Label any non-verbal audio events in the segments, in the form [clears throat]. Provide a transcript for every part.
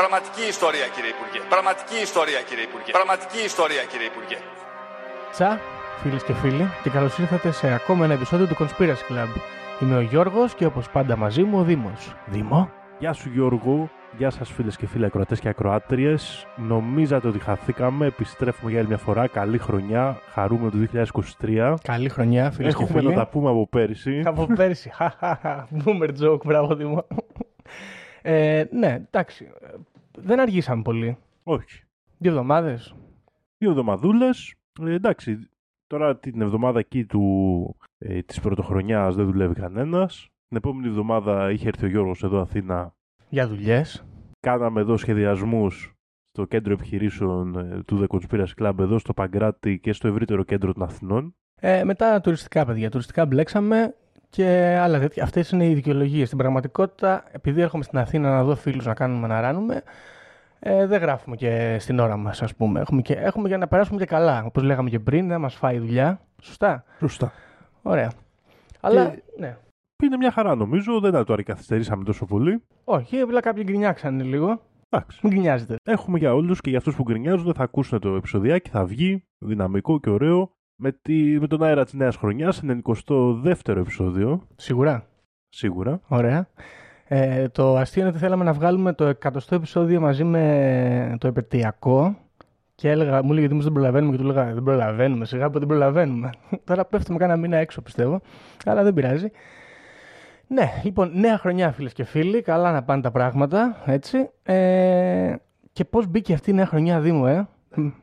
Πραγματική ιστορία κύριε Υπουργέ. Πραγματική ιστορία κύριε Υπουργέ. Πραγματική ιστορία κύριε Υπουργέ. Τσα, φίλες και φίλοι, και καλώς ήρθατε σε ακόμα ένα επεισόδιο του Conspiracy Club. Είμαι ο Γιώργος και όπως πάντα μαζί μου ο Δήμος. Δήμο. Γεια σου Γιώργο, γεια σας φίλες και φίλοι ακροατές και ακροάτριες. Νομίζατε ότι χαθήκαμε, επιστρέφουμε για άλλη μια φορά. Καλή χρονιά, χαρούμε το 2023. Καλή χρονιά, φίλες και Έχουμε φίλοι. να τα πούμε από πέρυσι. Από πέρσι. Χαχαχα. Boomer joke, μπράβο Δήμο. Ε, ναι, εντάξει. Δεν αργήσαμε πολύ. Όχι. Δύο εβδομάδες. Δύο εβδομαδούλες. Ε, εντάξει, τώρα την εβδομάδα εκεί του, ε, της πρωτοχρονιάς δεν δουλεύει κανένας. Την επόμενη εβδομάδα είχε έρθει ο Γιώργος εδώ Αθήνα. Για δουλειές. Κάναμε εδώ σχεδιασμούς στο κέντρο επιχειρήσεων ε, του The Conspiracy Club εδώ στο Παγκράτη και στο ευρύτερο κέντρο των Αθηνών. Ε, μετά τουριστικά, παιδιά. Τουριστικά μπλέξαμε και άλλα τέτοια. Αυτές είναι οι δικαιολογίες. Στην πραγματικότητα, επειδή έρχομαι στην Αθήνα να δω φίλους να κάνουμε να ράνουμε, ε, δεν γράφουμε και στην ώρα μας, ας πούμε. Έχουμε, και, έχουμε για να περάσουμε και καλά. Όπως λέγαμε και πριν, δεν μας φάει η δουλειά. Σωστά. Σωστά. Ωραία. Αλλά, ναι. Είναι μια χαρά νομίζω, δεν το αρικαθυστερήσαμε τόσο πολύ. Όχι, απλά κάποιοι γκρινιάξανε λίγο. Εντάξει. Μην γκρινιάζετε. Έχουμε για όλους και για αυτούς που γκρινιάζουν θα ακούσουν το επεισοδιάκι, θα βγει δυναμικό και ωραίο με, τη, με τον αέρα της νέας χρονιάς, 92ο επεισόδιο, Σίγουρα. σίγουρα. Ωραία. Ε, το αστείο είναι ότι θέλαμε να βγάλουμε το 100ο επεισόδιο μαζί με το επαιτειακό και έλεγα, μου έλεγε ότι δεν προλαβαίνουμε και του έλεγα δεν προλαβαίνουμε, σιγά που δεν προλαβαίνουμε. [laughs] Τώρα πέφτουμε κάνα μήνα έξω πιστεύω, αλλά δεν πειράζει. Ναι, λοιπόν, νέα χρονιά φίλες και φίλοι, καλά να πάνε τα πράγματα, έτσι. Ε, και πώς μπήκε αυτή η νέα χρονιά Δήμου, ε,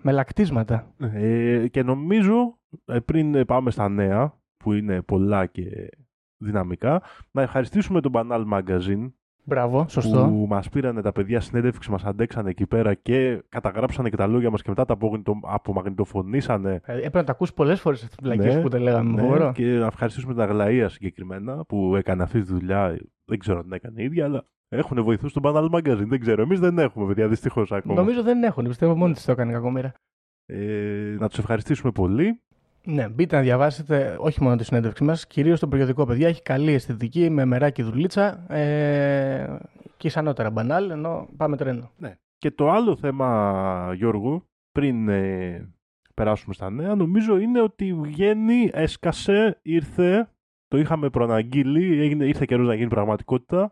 με λακτίσματα. Ε, και νομίζω, ε, πριν πάμε στα νέα, που είναι πολλά και δυναμικά, να ευχαριστήσουμε τον Banal Magazine Μπράβο, σωστό. που μας πήρανε τα παιδιά συνέντευξη, μας αντέξανε εκεί πέρα και καταγράψανε και τα λόγια μας και μετά τα απογνητο- απομαγνητοφωνήσανε Ε, Έπρεπε να τα ακούσει πολλές φορές αυτή την πλακή Ναι, που τα λέγαμε. Ναι, μπορώ. και να ευχαριστήσουμε την Αγλαία συγκεκριμένα που έκανε αυτή τη δουλειά. Δεν ξέρω αν την έκανε η ίδια, αλλά έχουν βοηθού στον Banal Magazine. Δεν ξέρω. Εμείς δεν έχουμε, παιδιά, δυστυχώς ακόμα. Νομίζω δεν έχουν, πιστεύω μόνοι της το έκανε κακομοίρα. Ε, να τους ευχαριστήσουμε πολύ. Ναι, μπείτε να διαβάσετε όχι μόνο τη συνέντευξη μας, κυρίως το περιοδικό. Παιδιά έχει καλή αισθητική, με μεράκι δουλίτσα ε, και ισανότερα μπανάλ, ενώ πάμε τρένο. Και το άλλο θέμα, Γιώργο, πριν ε, περάσουμε στα νέα, νομίζω είναι ότι βγαίνει, έσκασε, ήρθε, το είχαμε προαναγγείλει, έγινε, ήρθε καιρός να γίνει πραγματικότητα,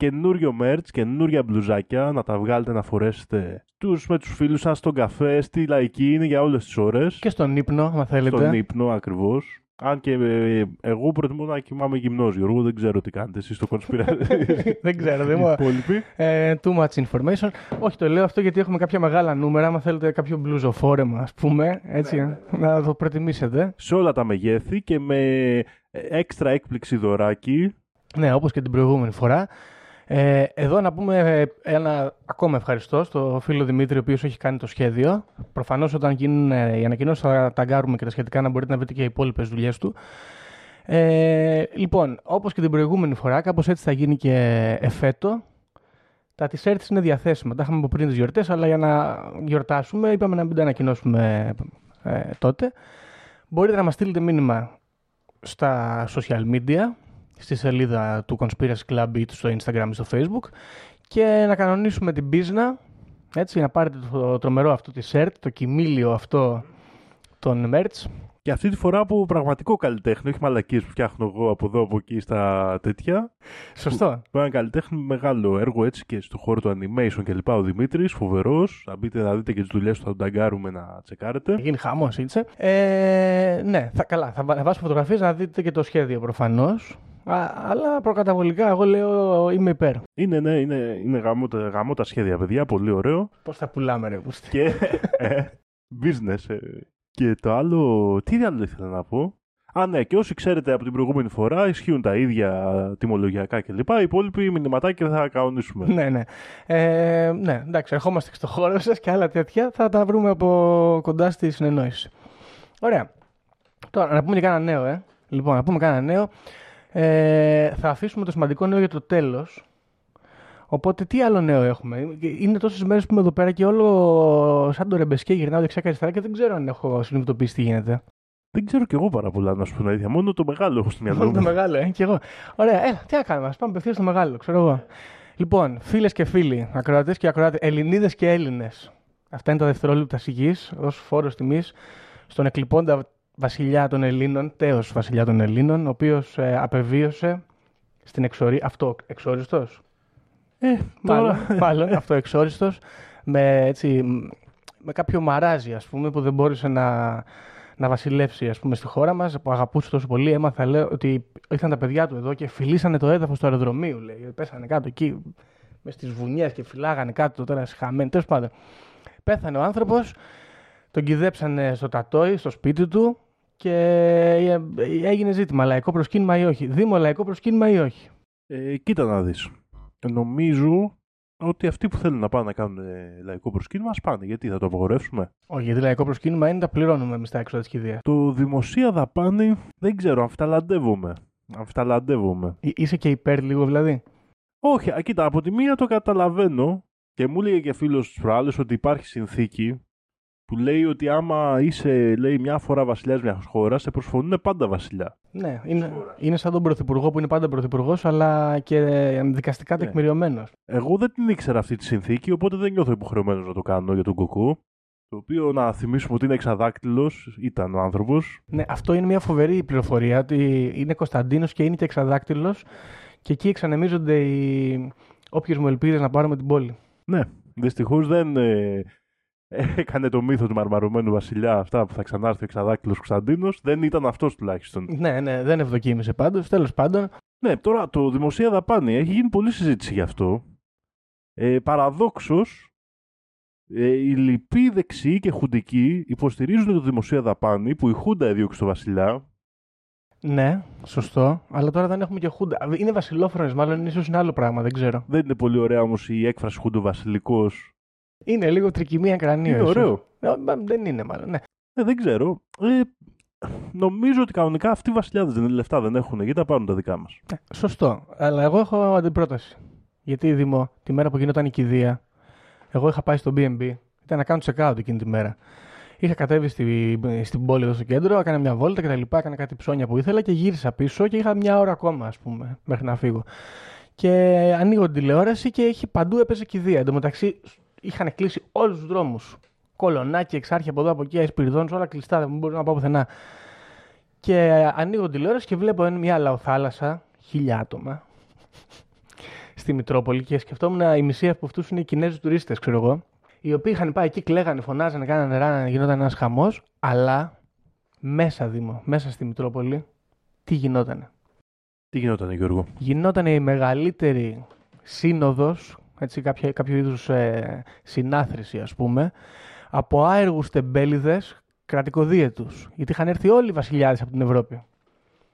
καινούριο merch, καινούρια μπλουζάκια, να τα βγάλετε να φορέσετε τους, με τους φίλους σας στον καφέ, στη λαϊκή, είναι για όλες τις ώρες. Και στον ύπνο, αν θέλετε. Στον ύπνο ακριβώς. Αν και ε, εγώ προτιμώ να κοιμάμαι γυμνός, Γιώργο, δεν ξέρω τι κάνετε εσείς στο conspiracy. [laughs] δεν ξέρω, δεν Οι μου. υπόλοιποι. Ε, too much information. Όχι, το λέω αυτό γιατί έχουμε κάποια μεγάλα νούμερα. Αν θέλετε κάποιο μπλουζοφόρεμα, ας πούμε, έτσι, να το προτιμήσετε. σε όλα τα μεγέθη και με έξτρα έκπληξη δωράκι. Ναι, όπως και την προηγούμενη φορά. Ε, εδώ να πούμε ε, ένα ακόμα ευχαριστώ στο φίλο Δημήτρη, ο οποίος έχει κάνει το σχέδιο. Προφανώς όταν γίνουν ε, οι ανακοινώσεις θα ταγκάρουμε και τα σχετικά να μπορείτε να βρείτε και οι υπόλοιπες δουλειές του. Ε, λοιπόν, όπως και την προηγούμενη φορά, κάπως έτσι θα γίνει και εφέτο. Τα t-shirts είναι διαθέσιμα. Τα είχαμε από πριν τις γιορτές, αλλά για να γιορτάσουμε είπαμε να μην τα ανακοινώσουμε ε, τότε. Μπορείτε να μας στείλετε μήνυμα στα social media, στη σελίδα του Conspiracy Club ή στο Instagram ή στο Facebook και να κανονίσουμε την πίσνα, έτσι, να πάρετε το τρομερό αυτό τη shirt, το κοιμήλιο αυτό των merch Και αυτή τη φορά από πραγματικό καλλιτέχνη, όχι μαλακίες που φτιάχνω εγώ από εδώ από εκεί στα τέτοια. Σωστό. Που ένα καλλιτέχνη με μεγάλο έργο έτσι και στο χώρο του animation και λοιπά. Ο Δημήτρης, φοβερός. Θα μπείτε να δείτε και τις δουλειές του, θα τον ταγκάρουμε να τσεκάρετε. Θα γίνει χαμό, ήτσε. Ε, ναι, θα, καλά. Θα, βα- θα βάσω φωτογραφίες να δείτε και το σχέδιο προφανώς. Αλλά προκαταβολικά, εγώ λέω είμαι υπέρ. Είναι, ναι, είναι, είναι γαμό, τα- γαμό τα σχέδια, παιδιά. Πολύ ωραίο. Πώς θα πουλάμε, ρε Πούστη. και ε, business. ε. Και το άλλο, τι άλλο ήθελα να πω; Α, ναι, και όσοι ξέρετε από την προηγούμενη φορά, ισχύουν τα ίδια τιμολογιακά κλπ. Οι υπόλοιποι μηνυματάκια θα κανονίσουμε. ναι, ναι. Ε, ναι, εντάξει, ερχόμαστε στο χώρο σας και άλλα τέτοια θα τα βρούμε από κοντά στη συνεννόηση. Ωραία. Τώρα, να πούμε και κάνα νέο, ε. Λοιπόν, να πούμε κάνα νέο. Ε, θα αφήσουμε το σημαντικό νέο για το τέλος. Οπότε, τι άλλο νέο έχουμε; Είναι τόσες μέρες που είμαι εδώ πέρα και όλο σαν το ρεμπεσκέ γυρνάω δεξιά και αριστερά και δεν ξέρω αν έχω συνειδητοποιήσει τι γίνεται. Δεν ξέρω κι εγώ πάρα πολλά, να σου πω την αλήθεια. Μόνο το μεγάλο έχω στο μυαλό Μόνο το μου. μεγάλο, ε, και εγώ. Ωραία, έλα, τι να κάνουμε, ας πάμε απευθείας στο μεγάλο, ξέρω εγώ. Λοιπόν, φίλες και φίλοι, ακροατές και ακροάτε, Ελληνίδες και Έλληνες. Αυτά είναι τα δευτερόλεπτα σιγή ως φόρος τιμής στον εκλειπώντα βασιλιά των Ελλήνων, τέος βασιλιά των Ελλήνων, ο οποίος απεβίωσε στην εξορία. Αυτό, εξόριστος; Ε, Μάλλον, τώρα. [laughs] μάλλον αυτό εξόριστος. Με, έτσι, μ, με κάποιο μαράζι, ας πούμε, που δεν μπόρεσε να, να βασιλεύσει ας πούμε, στη χώρα μας, που αγαπούσε τόσο πολύ. Έμαθα λέω, ότι ήρθαν τα παιδιά του εδώ και φιλήσανε το έδαφος του αεροδρομίου. Λέει. Πέσανε κάτω εκεί μες στις βουνιές και φυλάγανε κάτω τώρα σχαμένοι. Τέλος πάντων. Πέθανε ο άνθρωπος, τον κυδέψανε στο τατόι, στο σπίτι του και ε, έγινε ζήτημα λαϊκό προσκύνημα ή όχι. Δήμο λαϊκό προσκύνημα ή όχι. Ε, κοίτα να δεις. Νομίζω ότι αυτοί που θέλουν να πάνε να κάνουν ε, λαϊκό προσκύνημα, ας πάνε. Γιατί θα το απαγορεύσουμε. Όχι, γιατί λαϊκό προσκύνημα είναι τα πληρώνουμε εμείς τα έξοδα της κηδείας. Το δημοσία δαπάνη, δεν ξέρω, αμφιταλαντεύομαι. Αμφιταλαντεύομαι. Είσαι και υπέρ λίγο δηλαδή; Όχι, α, κοίτα, από τη μία το καταλαβαίνω και μου έλεγε και φίλος της προάλλες ότι υπάρχει συνθήκη που λέει ότι άμα είσαι λέει, μια φορά βασιλιάς μιας χώρας, σε προσφωνούν πάντα βασιλιά. Ναι, είναι, είναι σαν τον Πρωθυπουργό που είναι πάντα Πρωθυπουργός, αλλά και δικαστικά Ναι. τεκμηριωμένος. Εγώ δεν την ήξερα αυτή τη συνθήκη, οπότε δεν νιώθω υποχρεωμένος να το κάνω για τον Κοκό. Το οποίο να θυμίσουμε ότι είναι εξαδάκτυλος, ήταν ο άνθρωπος. Ναι, αυτό είναι μια φοβερή πληροφορία ότι είναι Κωνσταντίνος και είναι και εξαδάκτυλος και εκεί εξανεμίζονται οι όποιες μου ελπίδες να πάρουμε την πόλη. Ναι, δυστυχώς δεν ε, έκανε το μύθο του μαρμαρωμένου βασιλιά αυτά που θα ξανάρθει ο εξαδάκτυλος Κωνσταντίνος. Δεν ήταν αυτός τουλάχιστον. Ναι, ναι, δεν ευδοκίμησε πάντως. Τέλος πάντων, Ναι, τώρα το δημοσία δαπάνη έχει γίνει πολλή συζήτηση γι' αυτό. Ε, παραδόξως, ε, οι λοιποί δεξιοί και χουντικοί υποστηρίζουν το δημοσία δαπάνη που η Χούντα έδιωξε το βασιλιά. ναι, σωστό. Αλλά τώρα δεν έχουμε και χούντα. Είναι βασιλόφρονες, μάλλον ίσως είναι άλλο πράγμα, δεν ξέρω. Δεν είναι πολύ ωραία όμως η έκφραση χούντο βασιλικός. Είναι λίγο τρικυμία κρανίου. Είναι ίσως. ωραίο. Ε, μα, δεν είναι, μάλλον. Ναι. Ε, δεν ξέρω. Ε, νομίζω ότι κανονικά αυτοί οι βασιλιάδες δεν είναι λεφτά, δεν έχουν, γιατί τα πάρουν τα δικά μας. Ε, Σωστό. Αλλά εγώ έχω αντιπρόταση. Γιατί Δήμο, τη μέρα που γινόταν η κηδεία, εγώ είχα πάει στο BNB. Ήταν να κάνω check-out εκείνη τη μέρα. Είχα κατέβει στη, στην πόλη εδώ στο κέντρο, έκανα μια βόλτα κτλ. Έκανα κάτι ψώνια που ήθελα και γύρισα πίσω και είχα μια ώρα ακόμα, ας πούμε, μέχρι να φύγω. Και ανοίγω την τηλεόραση και έχει παντού έπαιζε κηδεία. Εν τω μεταξύ είχαν κλείσει όλους τους δρόμους. Κολονάκι, εξάρχεια από εδώ από εκεί, Εσπυριδών, όλα κλειστά, δεν μπορούσα να πάω πουθενά. Και ανοίγω την τηλεόραση και βλέπω ένα- μια λαοθάλασσα, χίλια άτομα, στη Μητρόπολη και σκεφτόμουν οι μισοί από αυτούς είναι οι Κινέζοι τουρίστες, ξέρω εγώ, οι οποίοι είχαν πάει εκεί, κλαίγανε, φωνάζανε, κάνανε ράνανε, γινόταν ένας χαμός, αλλά μέσα Δήμο, μέσα στη Μητρόπολη, τι γινότανε; Τι γινόταν, Γιώργο; Γινόταν η μεγαλύτερη σύνοδος, έτσι, κάποια, κάποιο είδους ε, συνάθρηση ας πούμε, από άεργους τεμπέληδες κρατικοδίαιτους. Γιατί είχαν έρθει όλοι οι βασιλιάδες από την Ευρώπη.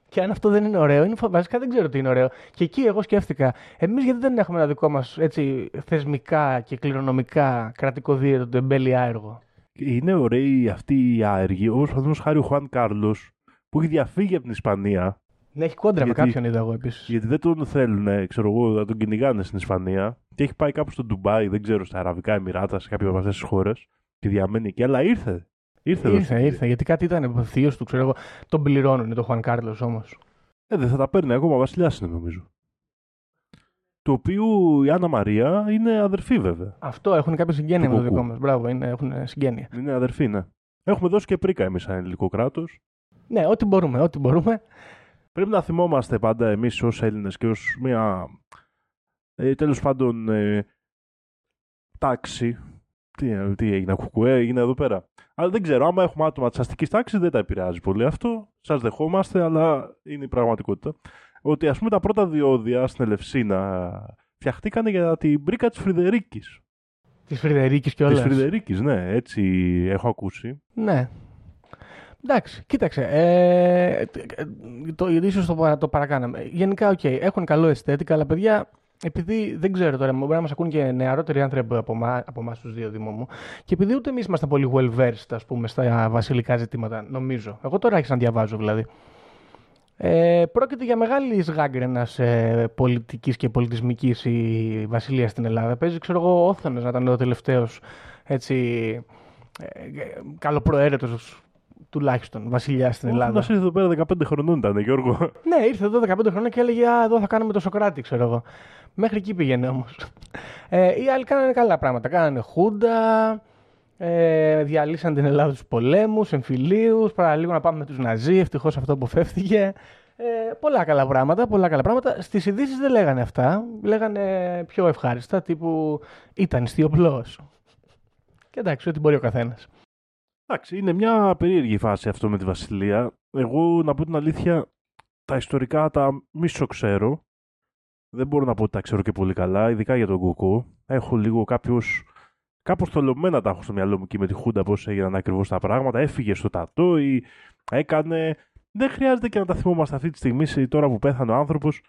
Και αν αυτό δεν είναι ωραίο, είναι, φο- βασικά δεν ξέρω τι είναι ωραίο. Και εκεί εγώ σκέφτηκα, εμείς γιατί δεν έχουμε ένα δικό μας έτσι, θεσμικά και κληρονομικά κρατικοδίαιτο τεμπέλη άεργο; Είναι ωραίοι αυτοί οι άεργοι, όπως παραδείγματος χάρη ο Χουάν Κάρλος, που έχει διαφύγει από την Ισπανία, Ναι, έχει κόντρα Γιατί- με κάποιον είδα εγώ επίσης. γιατί δεν τον θέλουν, ξέρω εγώ, να τον κυνηγάνε στην Ισπανία. Και έχει πάει κάπου στο Ντουμπάι, δεν ξέρω, στα Αραβικά Εμμυράτα, σε κάποια από αυτές τις χώρες. Και διαμένει εκεί, αλλά ήρθε. Ήρθε, εδώ. Ήρθε, ήρθε, γιατί κάτι ήταν θείος του, ξέρω εγώ. Τον πληρώνουν το Χουαν Κάρλος όμως. Ε, δεν θα τα παίρνει ακόμα, βασιλιάς είναι νομίζω. Το οποίο η Άννα Μαρία είναι αδερφή βέβαια. Αυτό έχουν κάποια συγγένεια Του με το Κουκού. δικό μας. Μπράβο, είναι, έχουν συγγένεια. Είναι αδερφή, ναι. Έχουμε δώσει και πρίκα εμείς σαν ελληνικό κράτος. Ναι, ό,τι μπορούμε, ό,τι μπορούμε. Πρέπει να θυμόμαστε πάντα εμείς ως Έλληνες και ως μια ε, τέλος πάντων ε, τάξη. Τι, ε, τι έγινε, κουκουέ, έγινε εδώ πέρα. Αλλά δεν ξέρω, άμα έχουμε άτομα της αστικής τάξης δεν τα επηρεάζει πολύ αυτό. Σας δεχόμαστε, αλλά είναι η πραγματικότητα. Ότι ας πούμε τα πρώτα διόδια στην Ελευσίνα φτιαχτήκαν για την μπρίκα της Φρυδερίκης. Της Φρυδερίκης και Της όλα. Φρυδερίκης, ναι, έτσι έχω ακούσει. Ναι. Εντάξει, κοίταξε. Ε, το, ίσως το, παρα- το παρακάναμε. Γενικά, οκ, έχουν καλό aesthetic, αλλά παιδιά, επειδή δεν ξέρω τώρα, μπορεί να μας ακούν και νεαρότεροι άνθρωποι από, εμά- από εμάς τους δύο Δήμο μου, και επειδή ούτε εμείς είμαστε πολύ well versed, ας πούμε, στα βασιλικά ζητήματα, νομίζω. Εγώ τώρα άρχισα να διαβάζω δηλαδή. Ε, πρόκειται για μεγάλης γάγγραινας ε, πολιτικής και πολιτισμικής η βασιλεία στην Ελλάδα. Παίζει, ξέρω εγώ, ο Όθωνος να ήταν ο τελευταίος έτσι. Ε, ε, καλοπροαίρετος τουλάχιστον βασιλιάς στην Ελλάδα. Να ήρθε εδώ πέρα 15 χρονών ήταν, Γιώργο. [laughs] Ναι, ήρθε εδώ 15 χρόνια και έλεγε Α, εδώ θα κάνουμε το Σοκράτη, ξέρω εγώ. Μέχρι εκεί πήγαινε όμως. Ε, οι άλλοι κάνανε καλά πράγματα. Κάνανε χούντα, ε, διαλύσαν την Ελλάδα στου πολέμους, εμφυλίους, παραλίγο να πάμε με τους Ναζί. Ευτυχώς αυτό αποφεύθηκε. Ε, πολλά καλά πράγματα, πολλά καλά πράγματα. Στις ειδήσεις δεν λέγανε αυτά. Λέγανε πιο ευχάριστα, τύπου ήταν ιστιοπλός. Και εντάξει, ό,τι μπορεί ο καθένας. Εντάξει, είναι μια περίεργη φάση αυτό με τη Βασιλεία. Εγώ, να πω την αλήθεια, τα ιστορικά τα μισό ξέρω. Δεν μπορώ να πω ότι τα ξέρω και πολύ καλά, ειδικά για τον Κοκό. Έχω λίγο κάποιους... Κάπως θολωμένα τα έχω στο μυαλό μου και με τη Χούντα πώς έγιναν ακριβώς τα πράγματα. Έφυγε στο τατό ή έκανε... Δεν χρειάζεται και να τα θυμόμαστε αυτή τη στιγμή, σε- τώρα που πέθανε ο άνθρωπος,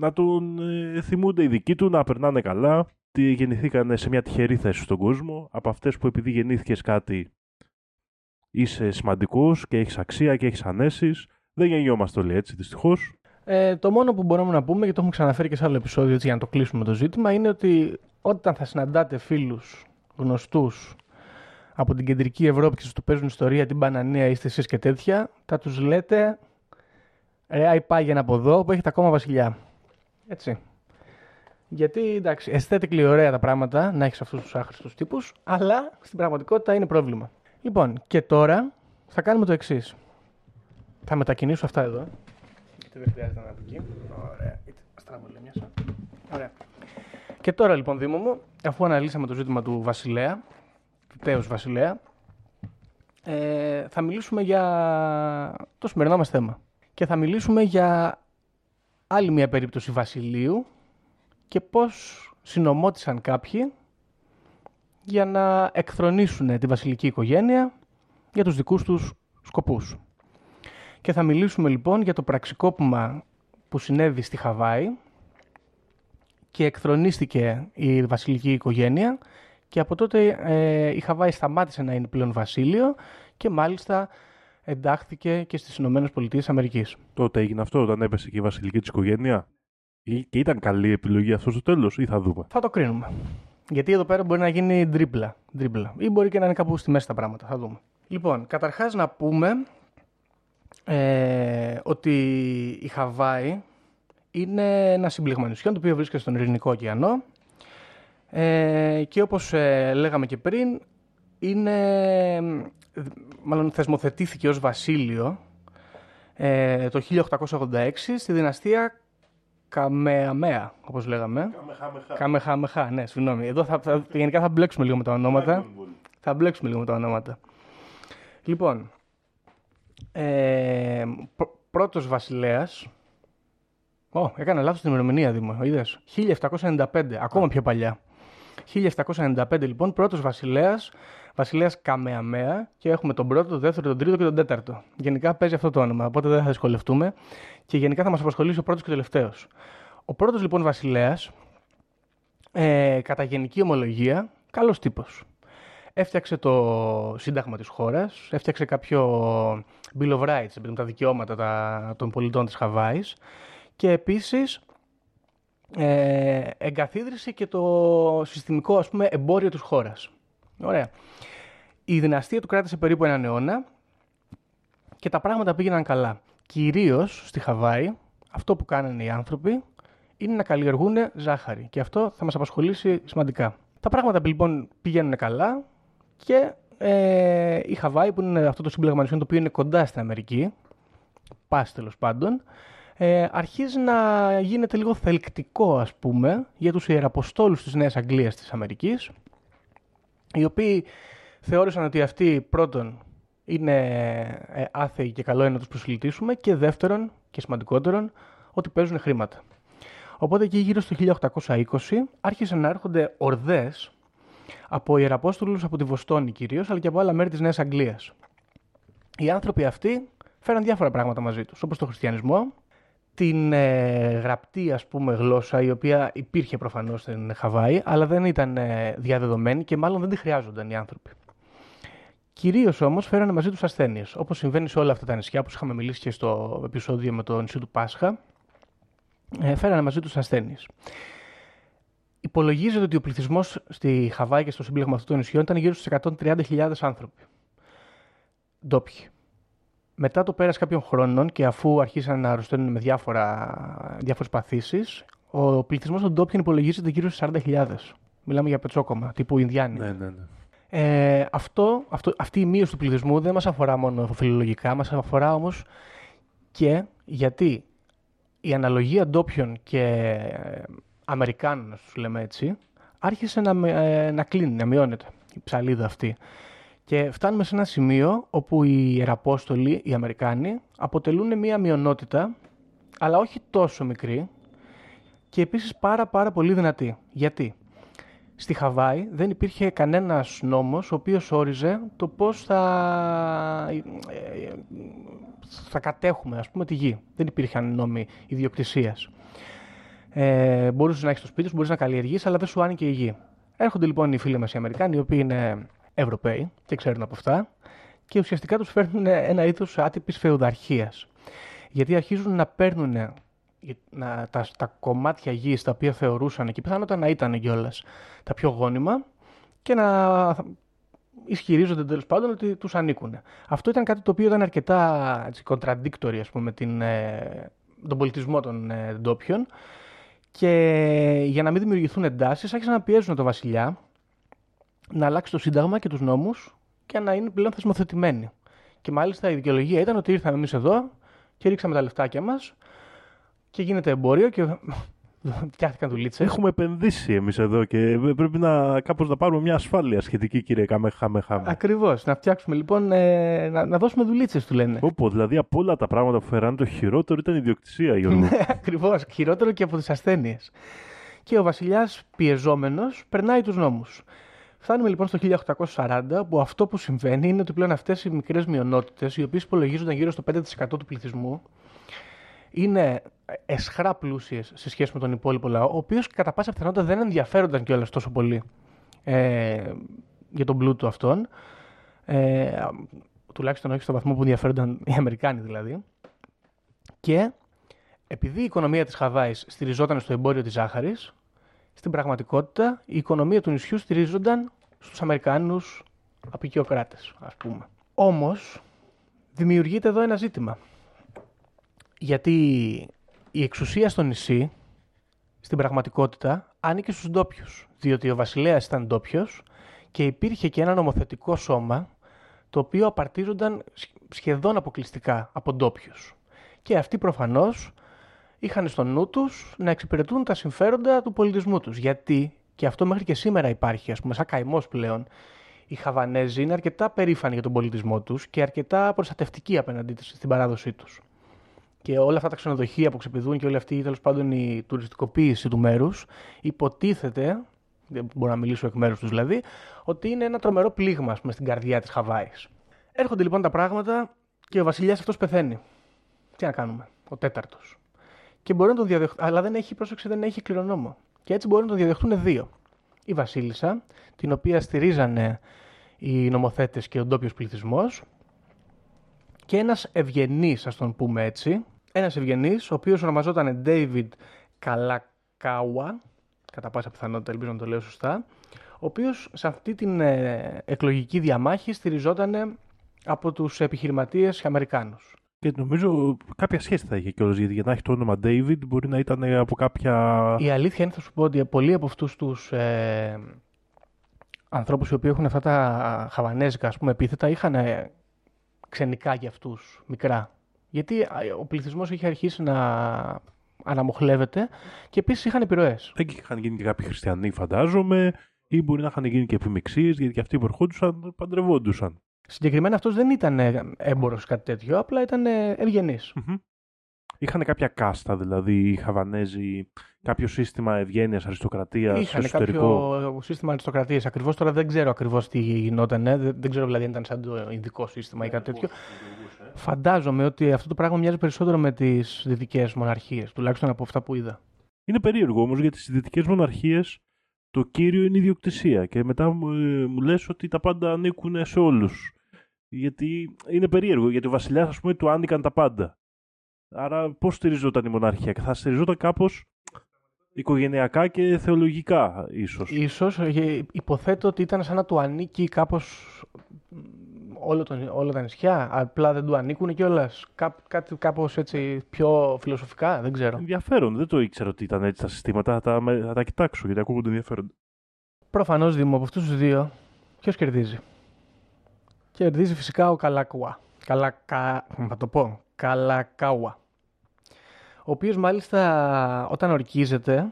να τον ε, θυμούνται οι δικοί του, να περνάνε καλά. Τι γεννηθήκαν σε μια τυχερή θέση στον κόσμο. Από αυτές που επειδή γεννήθηκες κάτι είσαι σημαντικός και έχεις αξία και έχεις ανέσεις. Δεν γεννιόμαστε όλοι έτσι, δυστυχώς. Ε, το μόνο που μπορούμε να πούμε, και το έχουμε ξαναφέρει και σε άλλο επεισόδιο έτσι, για να το κλείσουμε το ζήτημα, είναι ότι όταν θα συναντάτε φίλους γνωστούς από την κεντρική Ευρώπη και σας του παίζουν ιστορία, την Πανανία, είστε εσείς και τέτοια, θα τους λέτε ρε άι πάγαινε από εδώ που έχετε ακόμα βασιλιά. Έτσι. Γιατί εντάξει, aesthetically ωραία τα πράγματα να έχεις αυτούς τους άχρηστους τύπους, αλλά στην πραγματικότητα είναι πρόβλημα. Λοιπόν, και τώρα θα κάνουμε το εξής. Θα μετακινήσω αυτά εδώ. Γιατί δεν χρειάζεται να είναι από εκεί. Ωραία. Είτε στραβολέ μια σαν. Ωραία. Και τώρα λοιπόν, Δήμο μου, αφού αναλύσαμε το ζήτημα του Βασιλέα, του τέος Βασιλέα, ε, θα μιλήσουμε για το σημερινό μας θέμα. Και θα μιλήσουμε για άλλη μια περίπτωση βασιλείου και πώς συνομώτησαν κάποιοι για να εκθρονήσουν τη βασιλική οικογένεια για τους δικούς τους σκοπούς. Και θα μιλήσουμε λοιπόν για το πραξικόπημα που συνέβη στη Χαβάη και εκθρονίστηκε η βασιλική οικογένεια και από τότε ε, η Χαβάη σταμάτησε να είναι πλέον βασίλειο και μάλιστα εντάχθηκε και στις Ηνωμένες Πολιτείες Αμερικής. Τότε έγινε αυτό, όταν έπεσε και η βασιλική της οικογένεια; Ή- Και ήταν καλή επιλογή αυτό στο τέλος ή θα δούμε; Θα το κρίνουμε. Γιατί εδώ πέρα μπορεί να γίνει τρίπλα. τρίπλα. Ή μπορεί και να είναι κάπου στη μέση τα πράγματα. Θα δούμε. Λοιπόν, καταρχάς να πούμε ε, ότι η Χαβάη είναι ένα συμπλήγμα νησιών το οποίο βρίσκεται στον Ειρηνικό ωκεανό ε, και όπως ε, λέγαμε και πριν είναι, μάλλον θεσμοθετήθηκε ως βασίλειο ε, το 1886 στη δυναστεία Καμεαμέα, όπως λέγαμε. Καμεχαμεχά, ναι, συγγνώμη. Εδώ θα, θα, γενικά θα μπλέξουμε λίγο με τα ονόματα. Θα μπλέξουμε λίγο με τα ονόματα. Λοιπόν, ε, πρω- πρώτος βασιλέας, Ω, έκανα λάθος την ημερομηνία, Δήμο, είδες. 1795, ακόμα πιο παλιά. 1795 λοιπόν, πρώτος βασιλέας, βασιλέας Καμεαμέα και έχουμε τον πρώτο, τον δεύτερο, τον τρίτο και τον τέταρτο. Γενικά παίζει αυτό το όνομα, οπότε δεν θα δυσκολευτούμε και γενικά θα μας απασχολήσει ο πρώτος και ο τελευταίος. Ο πρώτος λοιπόν βασιλέας, ε, κατά γενική ομολογία, καλός τύπος. Έφτιαξε το σύνταγμα της χώρας, έφτιαξε κάποιο Bill of Rights, επειδή με τα δικαιώματα τα, των πολιτών της Χαβάης και επίσης ε, εγκαθίδρυσε και το συστημικό ας πούμε, εμπόριο της χώρας. Ωραία. Η δυναστεία του κράτησε περίπου έναν αιώνα και τα πράγματα πήγαιναν καλά. Κυρίως στη Χαβάη, αυτό που κάνανε οι άνθρωποι είναι να καλλιεργούν ζάχαρη και αυτό θα μας απασχολήσει σημαντικά. Τα πράγματα λοιπόν πηγαίνουν καλά και ε, η Χαβάη που είναι αυτό το σύμπλεγμα νησιών το οποίο είναι κοντά στην Αμερική πας τέλος πάντων, ε, αρχίζει να γίνεται λίγο θελκτικό ας πούμε για τους ιεραποστόλους της Νέας Αγγλίας της Αμερικής οι οποίοι θεώρησαν ότι αυτοί πρώτον είναι ε, άθεοι και καλό είναι να τους προσιλητήσουμε και δεύτερον και σημαντικότερον ότι παίζουν χρήματα. Οπότε εκεί γύρω στο 1820 άρχισαν να έρχονται ορδές από ιεραπόστολους από τη Βοστόνη κυρίως αλλά και από άλλα μέρη της Νέας Αγγλίας. Οι άνθρωποι αυτοί φέραν διάφορα πράγματα μαζί τους όπως το χριστιανισμό, την ε, γραπτή ας πούμε γλώσσα η οποία υπήρχε προφανώς στην Χαβάη αλλά δεν ήταν ε, διαδεδομένη και μάλλον δεν τη χρειάζονταν οι άνθρωποι. Κυρίως όμως φέρανε μαζί τους ασθένειες. Όπως συμβαίνει σε όλα αυτά τα νησιά, που είχαμε μιλήσει και στο επεισόδιο με το νησί του Πάσχα, ε, φέρανε μαζί τους ασθένειες. Υπολογίζεται ότι ο πληθυσμός στη Χαβάη και στο σύμπλεγμα αυτών των νησιών ήταν γύρω στους 130.000 άνθρωποι. Ντόπιοι. Μετά το πέρας κάποιων χρόνων και αφού αρχίσαν να αρρωσταίνουν με διάφορες παθήσεις, ο πληθυσμός των ντόπιων υπολογίζεται γύρω στου 40.000. Μιλάμε για πετσόκομα, τύπου Ινδιάνοι. Ναι, ναι, ναι. Ε, αυτό, αυτό, αυτή η μείωση του πληθυσμού δεν μας αφορά μόνο φιλολογικά, μας αφορά όμως και γιατί η αναλογία ντόπιων και ε, Αμερικάνων, να τους λέμε έτσι, άρχισε να, ε, να κλείνει, να μειώνεται η ψαλίδα αυτή. Και φτάνουμε σε ένα σημείο όπου οι Ιεραπόστολοι, οι Αμερικάνοι, αποτελούν μία μειονότητα, αλλά όχι τόσο μικρή και επίσης πάρα πάρα πολύ δυνατή. Γιατί; στη Χαβάη δεν υπήρχε κανένας νόμος ο οποίος όριζε το πώς θα, ε, θα κατέχουμε ας πούμε τη γη. Δεν υπήρχαν νόμοι ιδιοκτησίας. Ε, μπορούσες να έχεις το σπίτι σου, μπορούσες να καλλιεργήσει, αλλά δεν σου άνοιγε η γη. Έρχονται λοιπόν οι φίλοι μας οι Αμερικάνοι, οι οποίοι είναι Ευρωπαίοι και ξέρουν από αυτά, και ουσιαστικά τους φέρνουν ένα είδος άτυπης φεουδαρχίας. Γιατί αρχίζουν να παίρνουν να, τα, τα κομμάτια γης τα οποία θεωρούσαν και πιθανότατα να ήταν κιόλας τα πιο γόνιμα και να ισχυρίζονται τέλος πάντων ότι τους ανήκουν. Αυτό ήταν κάτι το οποίο ήταν αρκετά έτσι, contradictory ας πούμε, την, ε, τον πολιτισμό των ε, ντόπιων και για να μην δημιουργηθούν εντάσεις, άρχισαν να πιέζουν τον βασιλιά να αλλάξει το σύνταγμα και τους νόμους και να είναι πλέον θεσμοθετημένοι. Και μάλιστα η δικαιολογία ήταν ότι ήρθαμε εμείς εδώ και ρίξαμε τα λεφτάκια μας και γίνεται εμπόριο και [laughs] φτιάχτηκαν δουλίτσε. Έχουμε επενδύσει εμείς εδώ και πρέπει να κάπως να πάρουμε μια ασφάλεια σχετική, κύριε Κάμε Χάμε Χάμε. Ακριβώς. Να φτιάξουμε λοιπόν, ε, να, να δώσουμε δουλίτσε, του λένε. Όπω, δηλαδή από όλα τα πράγματα που φέραν, το χειρότερο ήταν η ιδιοκτησία, Γιώργο. Ναι, [laughs] ακριβώς. Χειρότερο και από τις ασθένειες. Και ο βασιλιάς πιεζόμενος περνάει τους νόμους. Φτάνουμε λοιπόν στο 1840, που αυτό που συμβαίνει είναι ότι πλέον αυτές οι μικρές μειονότητες, οι οποίες υπολογίζονταν γύρω στο 5% του πληθυσμού, είναι εσχρά πλούσιες σε σχέση με τον υπόλοιπο λαό, ο οποίος κατά πάσα πιθανότητα δεν ενδιαφέρονταν κιόλας τόσο πολύ ε, για τον πλούτο αυτόν. Ε, τουλάχιστον όχι στο βαθμό που ενδιαφέρονταν οι Αμερικάνοι δηλαδή. Και επειδή η οικονομία της Χαβάης στηριζόταν στο εμπόριο της ζάχαρης, στην πραγματικότητα η οικονομία του νησιού στηρίζονταν στους Αμερικάνους απεικιοκράτες, ας πούμε. Όμως, δημιουργείται εδώ ένα ζήτημα. Γιατί η εξουσία στο νησί, στην πραγματικότητα, άνοικε στους ντόπιους. Διότι ο βασιλέας ήταν ντόπιος και υπήρχε και ένα νομοθετικό σώμα το οποίο απαρτίζονταν σχεδόν αποκλειστικά από ντόπιους. Και αυτοί προφανώς είχαν στο νου τους να εξυπηρετούν τα συμφέροντα του πολιτισμού τους. Γιατί, και αυτό μέχρι και σήμερα υπάρχει, ας πούμε, σαν καημός πλέον, οι Χαβανέζοι είναι αρκετά περήφανοι για τον πολιτισμό τους και αρκετά προστατευτικοί απέναντί στην παράδοσή τους και όλα αυτά τα ξενοδοχεία που ξεπηδούν και όλη αυτή τέλος πάντων η τουριστικοποίηση του μέρους, υποτίθεται, δεν μπορώ να μιλήσω εκ μέρους τους δηλαδή, ότι είναι ένα τρομερό πλήγμα πούμε, στην καρδιά της Χαβάης. Έρχονται λοιπόν τα πράγματα και ο βασιλιάς αυτός πεθαίνει. Τι να κάνουμε, ο τέταρτος. Και μπορεί να τον διαδεχτούν, αλλά δεν έχει, πρόσεξε, δεν έχει κληρονόμο. Και έτσι μπορεί να τον διαδεχτούν δύο. Η Βασίλισσα, την οποία στηρίζανε οι νομοθέτες και ο ντόπιος πληθυσμός, και ένας ευγενής, ας τον πούμε έτσι, ένας ευγενής, ο οποίος ονομαζόταν David Καλακάουα, κατά πάσα πιθανότητα ελπίζω να το λέω σωστά, ο οποίος σε αυτή την ε, εκλογική διαμάχη στηριζόταν από τους επιχειρηματίες Αμερικάνους. Και νομίζω κάποια σχέση θα είχε κιόλας, γιατί για να έχει το όνομα David μπορεί να ήταν από κάποια. Η αλήθεια είναι, θα σου πω ότι πολλοί από αυτούς τους ε, ανθρώπους οι οποίοι έχουν αυτά τα χαβανέζικα ας πούμε, επίθετα είχαν ξενικά για αυτούς, μικρά. Γιατί α, ο πληθυσμός είχε αρχίσει να αναμοχλεύεται και επίσης είχαν επιρροές. Εκεί είχαν γίνει και κάποιοι χριστιανοί, φαντάζομαι, ή μπορεί να είχαν γίνει και επιμεξίε, γιατί και αυτοί που ερχόντουσαν παντρευόντουσαν. Συγκεκριμένα αυτός δεν ήταν έμπορος κάτι τέτοιο, απλά ήταν ευγενής. Μμμ. Είχαν κάποια κάστα, δηλαδή οι Χαβανέζοι, κάποιο σύστημα ευγένειας, αριστοκρατίας, Είχαν εσωτερικό; κάποιο σύστημα αριστοκρατίας. Ακριβώς τώρα δεν ξέρω ακριβώς τι γινόταν. Δεν, δεν ξέρω δηλαδή αν ήταν σαν το ειδικό σύστημα ή κάτι τέτοιο. Φαντάζομαι ότι αυτό το πράγμα μοιάζει περισσότερο με τις δυτικές μοναρχίες, τουλάχιστον από αυτά που είδα. Είναι περίεργο όμως γιατί στις δυτικές μοναρχίες το κύριο είναι η ιδιοκτησία και μετά μου, ε, μου λες ότι τα πάντα ανήκουν σε όλους. Γιατί είναι περίεργο, γιατί ο βασιλιάς, ας πούμε, του άνοικαν τα πάντα. Άρα, πώς στηριζόταν η μοναρχία, θα στηριζόταν κάπως οικογενειακά και θεολογικά, ίσως. Ίσως ε, υποθέτω ότι ήταν σαν να του ανήκει κάπως όλο τον, όλα τα νησιά, απλά δεν του ανήκουν κιόλας. Κά, κάτι κάπως έτσι πιο φιλοσοφικά, δεν ξέρω. Ενδιαφέρον, δεν το ήξερα ότι ήταν έτσι τα συστήματα. Θα τα, με- θα τα κοιτάξω γιατί ακούγονται ενδιαφέροντα. Προφανώς, Δήμο, από αυτούς τους δύο, ποιος κερδίζει; Κερδίζει φυσικά ο Καλάκουα. Καλακα... θα το πω. Καλακάουα. Ο οποίος μάλιστα όταν ορκίζεται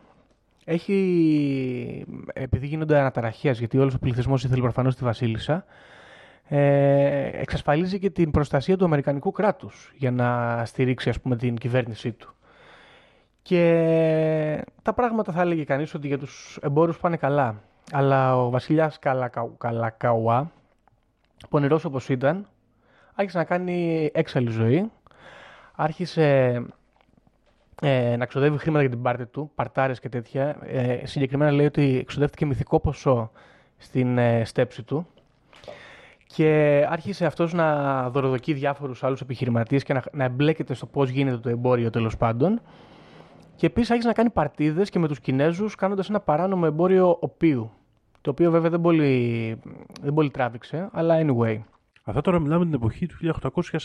έχει, επειδή γίνονται αναταραχές, γιατί όλος ο πληθυσμός ήθελε προφανώς τη Βασίλισσα, ε, εξασφαλίζει και την προστασία του Αμερικανικού κράτους για να στηρίξει ας πούμε την κυβέρνησή του. Και τα πράγματα θα έλεγε κανείς ότι για τους εμπόρους πάνε καλά. Αλλά ο βασιλιάς Καλακα... Καλακαουά, πονηρός όπως ήταν, άρχισε να κάνει έξαλλη ζωή. Άρχισε ε, να ξοδεύει χρήματα για την πάρτη του, παρτάρες και τέτοια. Ε, συγκεκριμένα λέει ότι εξοδεύτηκε μυθικό ποσό στην ε, στέψη του. Και άρχισε αυτός να δωροδοκεί διάφορους άλλους επιχειρηματίες και να, να εμπλέκεται στο πώς γίνεται το εμπόριο τέλος πάντων. Και επίσης άρχισε να κάνει παρτίδες και με τους Κινέζους κάνοντας ένα παράνομο εμπόριο οπίου. Το οποίο βέβαια δεν πολύ, δεν πολύ τράβηξε, αλλά anyway. Αυτά τώρα μιλάμε την εποχή του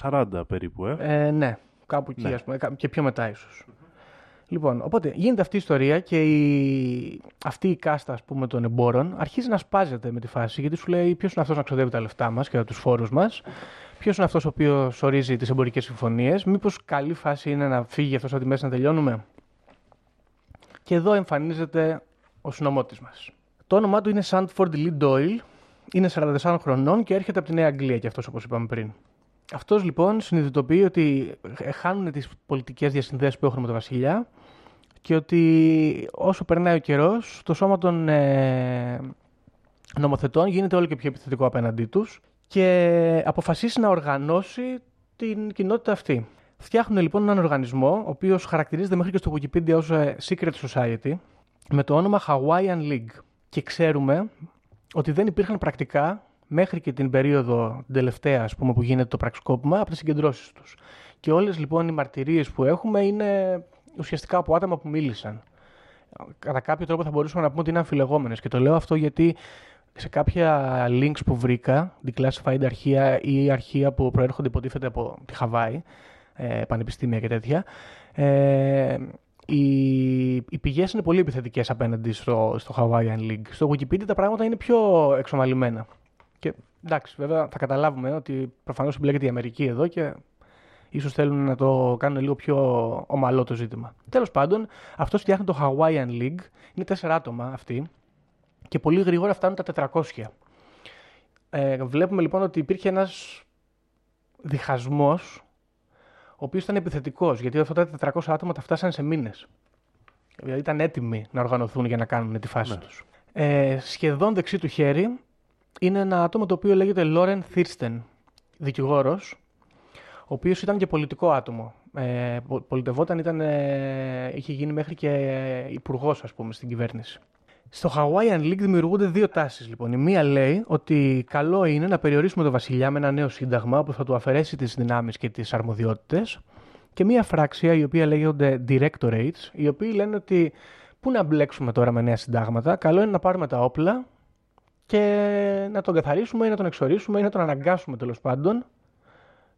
1840 περίπου, ε. Ε, ναι, κάπου εκεί, Ναι. ας πούμε, κα- και πιο μετά ίσως. Λοιπόν, οπότε γίνεται αυτή η ιστορία και η... αυτή η κάστα ας πούμε, των εμπόρων αρχίζει να σπάζεται με τη φάση γιατί σου λέει ποιος είναι αυτός να ξοδεύει τα λεφτά μας και τους φόρους μας, ποιος είναι αυτός ο οποίος ορίζει τις εμπορικές συμφωνίες, μήπως καλή φάση είναι να φύγει αυτός από τη μέση να τελειώνουμε. Και εδώ εμφανίζεται ο συνωμότης μας. Το όνομά του είναι Sandford Lee Doyle, είναι 44 χρονών και έρχεται από τη Νέα Αγγλία και αυτός όπως είπαμε πριν. Αυτός λοιπόν συνειδητοποιεί ότι χάνουν τις πολιτικές διασυνδέσεις που έχουν με τον Βασιλιά και ότι όσο περνάει ο καιρός το σώμα των ε, νομοθετών γίνεται όλο και πιο επιθετικό απέναντί τους και αποφασίσει να οργανώσει την κοινότητα αυτή. Φτιάχνουν λοιπόν έναν οργανισμό, ο οποίος χαρακτηρίζεται μέχρι και στο Wikipedia ως Secret Society, με το όνομα Hawaiian League. Και ξέρουμε ότι δεν υπήρχαν πρακτικά μέχρι και την περίοδο την τελευταία ας πούμε, που γίνεται το πραξικόπημα από τις συγκεντρώσεις τους. Και όλες λοιπόν οι μαρτυρίες που έχουμε είναι ουσιαστικά από άτομα που μίλησαν. Κατά κάποιο τρόπο θα μπορούσαμε να πούμε ότι είναι αμφιλεγόμενες. Και το λέω αυτό γιατί σε κάποια links που βρήκα, declassified αρχεία ή αρχεία που προέρχονται υποτίθεται από τη Χαβάη, ε, πανεπιστήμια και τέτοια, ε, οι, οι πηγές είναι πολύ επιθετικές απέναντι στο, στο Hawaiian League. Στο Wikipedia τα πράγματα είναι πιο εξομαλυμένα. Και εντάξει, βέβαια θα καταλάβουμε ότι προφανώς εμπλέκεται η Αμερική εδώ και ίσως θέλουν να το κάνουν λίγο πιο ομαλό το ζήτημα. Τέλος πάντων, αυτός φτιάχνει το Hawaiian League, είναι τέσσερα άτομα αυτοί και πολύ γρήγορα φτάνουν τα 400. Ε, βλέπουμε λοιπόν ότι υπήρχε ένας διχασμός ο οποίος ήταν επιθετικός γιατί αυτά τα 400 άτομα τα φτάσανε σε μήνες. Δηλαδή ήταν έτοιμοι να οργανωθούν για να κάνουν τη φάση Ναι. τους. Ε, σχεδόν δεξί του χέρι είναι ένα άτομο το οποίο λέγεται Λόρεν Θίρστεν, δικηγόρος, ο οποίος ήταν και πολιτικό άτομο. Ε, πο- πολιτευόταν, ήταν, ε, είχε γίνει μέχρι και υπουργός, ας πούμε, στην κυβέρνηση. Στο Hawaiian League δημιουργούνται δύο τάσεις λοιπόν. Η μία λέει ότι καλό είναι να περιορίσουμε τον βασιλιά με ένα νέο σύνταγμα που θα του αφαιρέσει τις δυνάμεις και τις αρμοδιότητες και μία φράξια η οποία λέγονται directorates, οι οποίοι λένε ότι πού να μπλέξουμε τώρα με νέα συντάγματα, καλό είναι να πάρουμε τα όπλα και να τον καθαρίσουμε ή να τον εξορίσουμε ή να τον αναγκάσουμε τέλος πάντων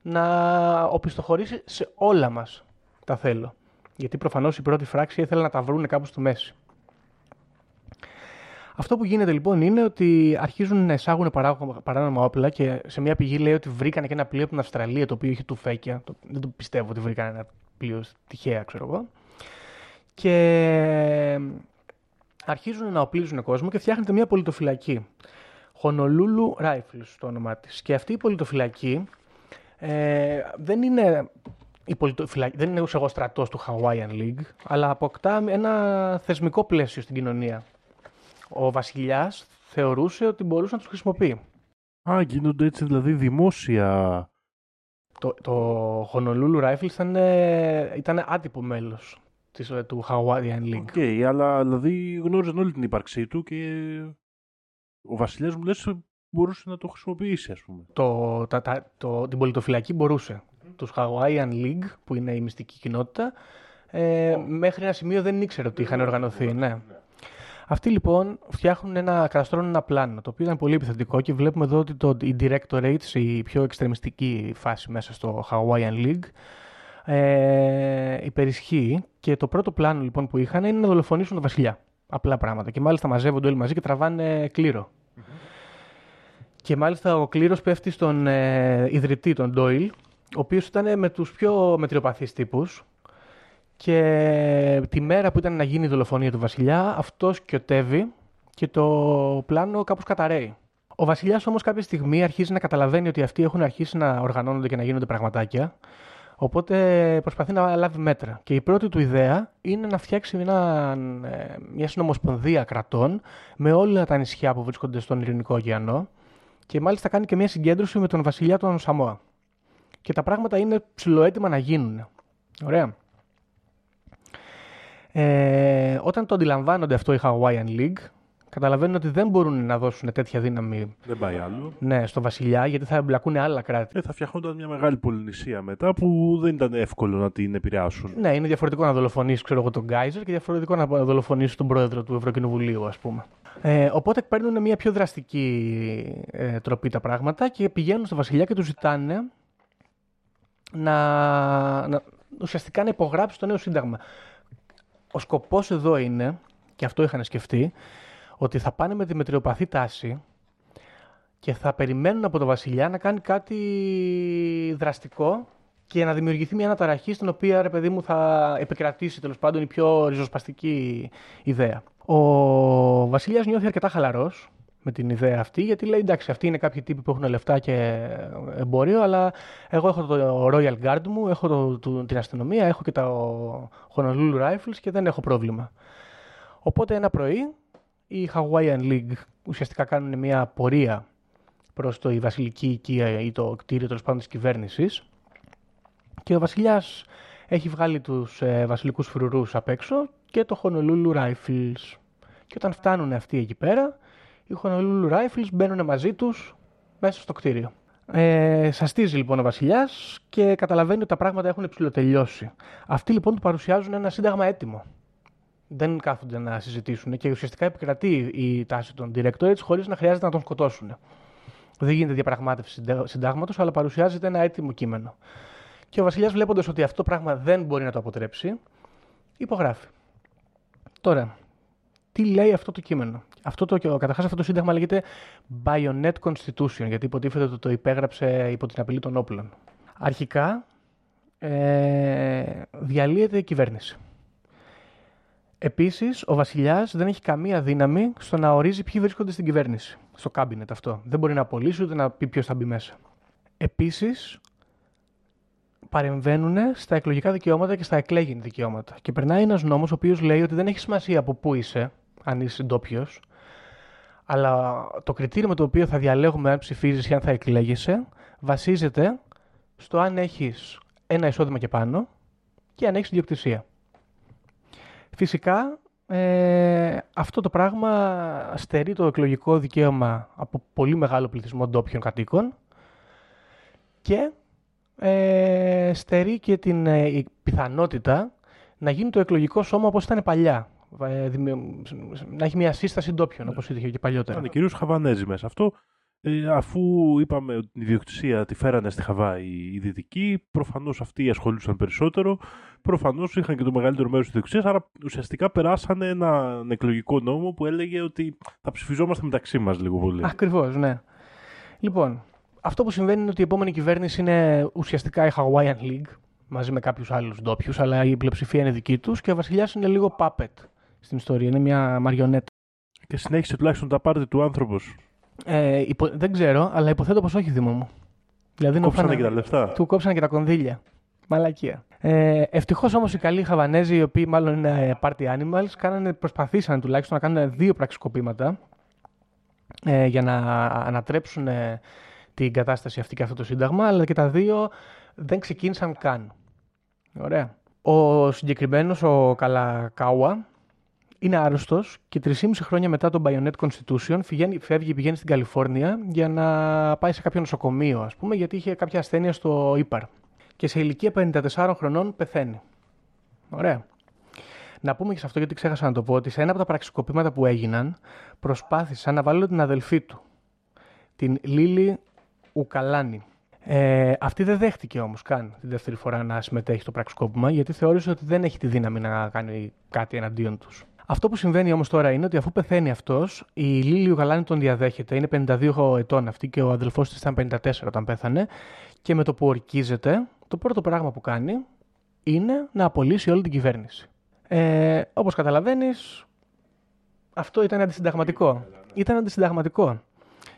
να οπισθοχωρήσει σε όλα μας τα θέλω. Γιατί προφανώς η πρώτη φράξη ήθελε να τα βρούνε κάπου στη μέση. Αυτό που γίνεται λοιπόν είναι ότι αρχίζουν να εισάγουν παράγω- παράνομα όπλα και σε μια πηγή λέει ότι βρήκανε και ένα πλοίο από την Αυστραλία το οποίο είχε τουφέκια. Το, δεν το πιστεύω ότι βρήκανε ένα πλοίο τυχαία, ξέρω εγώ. Και αρχίζουν να οπλίζουν κόσμο και φτιάχνεται μια πολιτοφυλακή. Honolulu Rifles το όνομά της. Και αυτή η πολιτοφυλακή ε, δεν είναι η πολιτοφυλακή, δεν είναι ξέρω εγώ στρατός του Hawaiian League, αλλά αποκτά ένα θεσμικό πλαίσιο στην κοινωνία. Ο βασιλιάς θεωρούσε ότι μπορούσε να τους χρησιμοποιεί. Α, γίνονται έτσι δηλαδή δημόσια. Το, το Honolulu Rifles ήταν, ε, ήταν άτυπο μέλος της, ε, του Hawaiian League. OK, αλλά δηλαδή γνώριζαν όλη την ύπαρξή του και ο βασιλιάς μου λες μπορούσε να το χρησιμοποιήσει, ας πούμε. Το, τα, τα, το, την πολιτοφυλακή μπορούσε. Τους Hawaiian League, που είναι η μυστική κοινότητα, ε, μέχρι ένα σημείο δεν ήξερε ότι είχαν οργανωθεί. Ναι. Αυτοί λοιπόν φτιάχνουν ένα, καταστρώνουν ένα πλάνο, το οποίο ήταν πολύ επιθετικό και βλέπουμε εδώ ότι το, η Directorates, η πιο εξτρεμιστική φάση μέσα στο Hawaiian League, ε, υπερισχύει και το πρώτο πλάνο λοιπόν που είχαν είναι να δολοφονήσουν τον βασιλιά. Απλά πράγματα. Και μάλιστα μαζεύονται όλοι μαζί και τραβάνε κλήρο. Και μάλιστα ο κλήρος πέφτει στον ε, ιδρυτή, τον Ντόιλ, ο οποίος ήταν με τους πιο μετριοπαθείς τύπους και τη μέρα που ήταν να γίνει η δολοφονία του βασιλιά, αυτός κοιοτεύει και το πλάνο κάπως καταραίει. Ο βασιλιάς όμως κάποια στιγμή αρχίζει να καταλαβαίνει ότι αυτοί έχουν αρχίσει να οργανώνονται και να γίνονται πραγματάκια, οπότε προσπαθεί να λάβει μέτρα. Και η πρώτη του ιδέα είναι να φτιάξει ένα, ε, μια συνομοσπονδία κρατών με όλα τα νησιά που βρίσκονται στον Ειρηνικό ωκεανό και μάλιστα κάνει και μια συγκέντρωση με τον βασιλιά των Σαμόα. Και τα πράγματα είναι ψηλοέτοιμα να γίνουν. Ωραία. Ε, όταν το αντιλαμβάνονται αυτό οι Hawaiian League, καταλαβαίνουν ότι δεν μπορούν να δώσουν τέτοια δύναμη Δεν πάει άλλο. ναι, στο βασιλιά, γιατί θα εμπλακούν άλλα κράτη. Ε, θα φτιαχνόταν μια μεγάλη πολυνησία μετά που δεν ήταν εύκολο να την επηρεάσουν. Ναι, είναι διαφορετικό να δολοφονήσει ξέρω εγώ, τον Γκάιζερ και διαφορετικό να δολοφονήσει τον πρόεδρο του Ευρωκοινοβουλίου, ας πούμε. Ε, οπότε παίρνουν μια πιο δραστική ε, τροπή τα πράγματα και πηγαίνουν στο βασιλιά και τους ζητάνε να, να ουσιαστικά να υπογράψει το νέο σύνταγμα. Ο σκοπός εδώ είναι, και αυτό είχαν σκεφτεί, ότι θα πάνε με τη μετριοπαθή τάση και θα περιμένουν από τον βασιλιά να κάνει κάτι δραστικό και να δημιουργηθεί μια αναταραχή στην οποία, ρε παιδί μου, θα επικρατήσει τέλος πάντων η πιο ριζοσπαστική ιδέα. Ο βασιλιάς νιώθει αρκετά χαλαρός με την ιδέα αυτή, γιατί λέει εντάξει, αυτοί είναι κάποιοι τύποι που έχουν λεφτά και εμπόριο, αλλά εγώ έχω το Royal Guard μου, έχω το, το- την αστυνομία, έχω και τα Honolulu Rifles και δεν έχω πρόβλημα. Οπότε ένα πρωί οι Hawaiian League ουσιαστικά κάνουν μια πορεία προς το η βασιλική οικία ή το κτίριο τέλος πάντων της κυβέρνησης και ο βασιλιάς έχει βγάλει τους ε, βασιλικούς φρουρούς απ' έξω και το Honolulu Rifles. Και όταν φτάνουν αυτοί εκεί πέρα, οι Honolulu Rifles μπαίνουν μαζί τους μέσα στο κτίριο. Ε, σαστίζει λοιπόν ο βασιλιάς και καταλαβαίνει ότι τα πράγματα έχουν ψηλοτελειώσει. Αυτοί λοιπόν του παρουσιάζουν ένα σύνταγμα έτοιμο. Δεν κάθονται να συζητήσουν και ουσιαστικά επικρατεί η τάση των directorates χωρίς να χρειάζεται να τον σκοτώσουν. Δεν γίνεται διαπραγμάτευση συντάγματος, αλλά παρουσιάζεται ένα έτοιμο κείμενο. Και ο βασιλιάς, βλέποντας ότι αυτό το πράγμα δεν μπορεί να το αποτρέψει, υπογράφει. Τώρα, τι λέει αυτό το κείμενο; Αυτό το, καταρχάς αυτό το σύνταγμα λέγεται Bayonet Constitution, γιατί υποτίθεται ότι το υπέγραψε υπό την απειλή των όπλων. Αρχικά, ε, διαλύεται η κυβέρνηση. Επίσης, ο βασιλιάς δεν έχει καμία δύναμη στο να ορίζει ποιοι βρίσκονται στην κυβέρνηση, στο κάμπινετ αυτό. Δεν μπορεί να απολύσει ούτε να πει ποιος θα μπει μέσα. Επίσης, παρεμβαίνουν στα εκλογικά δικαιώματα και στα εκλέγην δικαιώματα. Και περνάει ένας νόμος ο οποίος λέει ότι δεν έχει σημασία από πού είσαι, αν είσαι ντόπιος, αλλά το κριτήριο με το οποίο θα διαλέγουμε αν ψηφίζεις ή αν θα εκλέγεσαι βασίζεται στο αν έχεις ένα εισόδημα και πάνω και αν έχεις ιδιοκτησία. Φυσικά, ε, αυτό το πράγμα στερεί το εκλογικό δικαίωμα από πολύ μεγάλο πληθυσμό ντόπιων κατοίκων και ε, στερεί και την ε, η πιθανότητα να γίνει το εκλογικό σώμα όπως ήταν παλιά. Ε, δημι- να έχει μια σύσταση ντόπιων, όπως είχε και παλιότερα. Ήταν κυρίως Χαβανέζοι μέσα. Αυτό Ε, αφού είπαμε ότι την ιδιοκτησία τη φέρανε στη Χαβάη οι Δυτικοί, προφανώς αυτοί ασχολούσαν περισσότερο. Προφανώς είχαν και το μεγαλύτερο μέρος της ιδιοκτησίας, άρα ουσιαστικά περάσανε έναν εκλογικό νόμο που έλεγε ότι θα ψηφιζόμαστε μεταξύ μας λίγο πολύ. Ακριβώς, ναι. Λοιπόν, αυτό που συμβαίνει είναι ότι η επόμενη κυβέρνηση είναι ουσιαστικά η Hawaiian League μαζί με κάποιους άλλους ντόπιους, αλλά η πλειοψηφία είναι δική τους και ο βασιλιάς είναι λίγο puppet στην ιστορία. Είναι μια μαριονέτα. Και συνέχισε τουλάχιστον τα πάρτι του άνθρωπος. Ε, υπο... Δεν ξέρω, αλλά υποθέτω πως όχι, Δήμο μου. Δηλαδή, Κόψανε φάνα- και τα λεφτά. Του κόψανε και τα κονδύλια. Μαλακία. Ε, Ευτυχώς όμως οι καλοί Χαβανέζοι, οι οποίοι μάλλον είναι ε, party animals, κάνανε, προσπαθήσαν τουλάχιστον να κάνουν δύο πραξικοπήματα ε, για να ανατρέψουν ε, την κατάσταση αυτή και αυτό το σύνταγμα, αλλά και τα δύο δεν ξεκίνησαν καν. Ωραία. Ο συγκεκριμένος, ο Καλακάουα, είναι άρρωστος και 3,5 χρόνια μετά τον Bayonet Constitution φυγαίνει, φεύγει, πηγαίνει στην Καλιφόρνια για να πάει σε κάποιο νοσοκομείο, ας πούμε, γιατί είχε κάποια ασθένεια στο ύπαρ. Και σε ηλικία 54 χρονών πεθαίνει. Ωραία. Να πούμε και σε αυτό, γιατί ξέχασα να το πω, ότι σε ένα από τα πραξικοπήματα που έγιναν, προσπάθησαν να βάλουν την αδελφή του, την Λίλη Ουκαλάνη. Ε, αυτή δεν δέχτηκε όμως καν τη δεύτερη φορά να συμμετέχει στο πραξικόπημα, γιατί θεώρησε ότι δεν έχει τη δύναμη να κάνει κάτι εναντίον τους. Αυτό που συμβαίνει όμως τώρα είναι ότι αφού πεθαίνει αυτός, η Λίλη Ουκαλάνη τον διαδέχεται. Είναι 52 ετών αυτή και ο αδελφός της ήταν 54 όταν πέθανε. Και με το που ορκίζεται, το πρώτο πράγμα που κάνει είναι να απολύσει όλη την κυβέρνηση. Ε, Όπως καταλαβαίνεις, αυτό ήταν αντισυνταγματικό. Ήταν αντισυνταγματικό.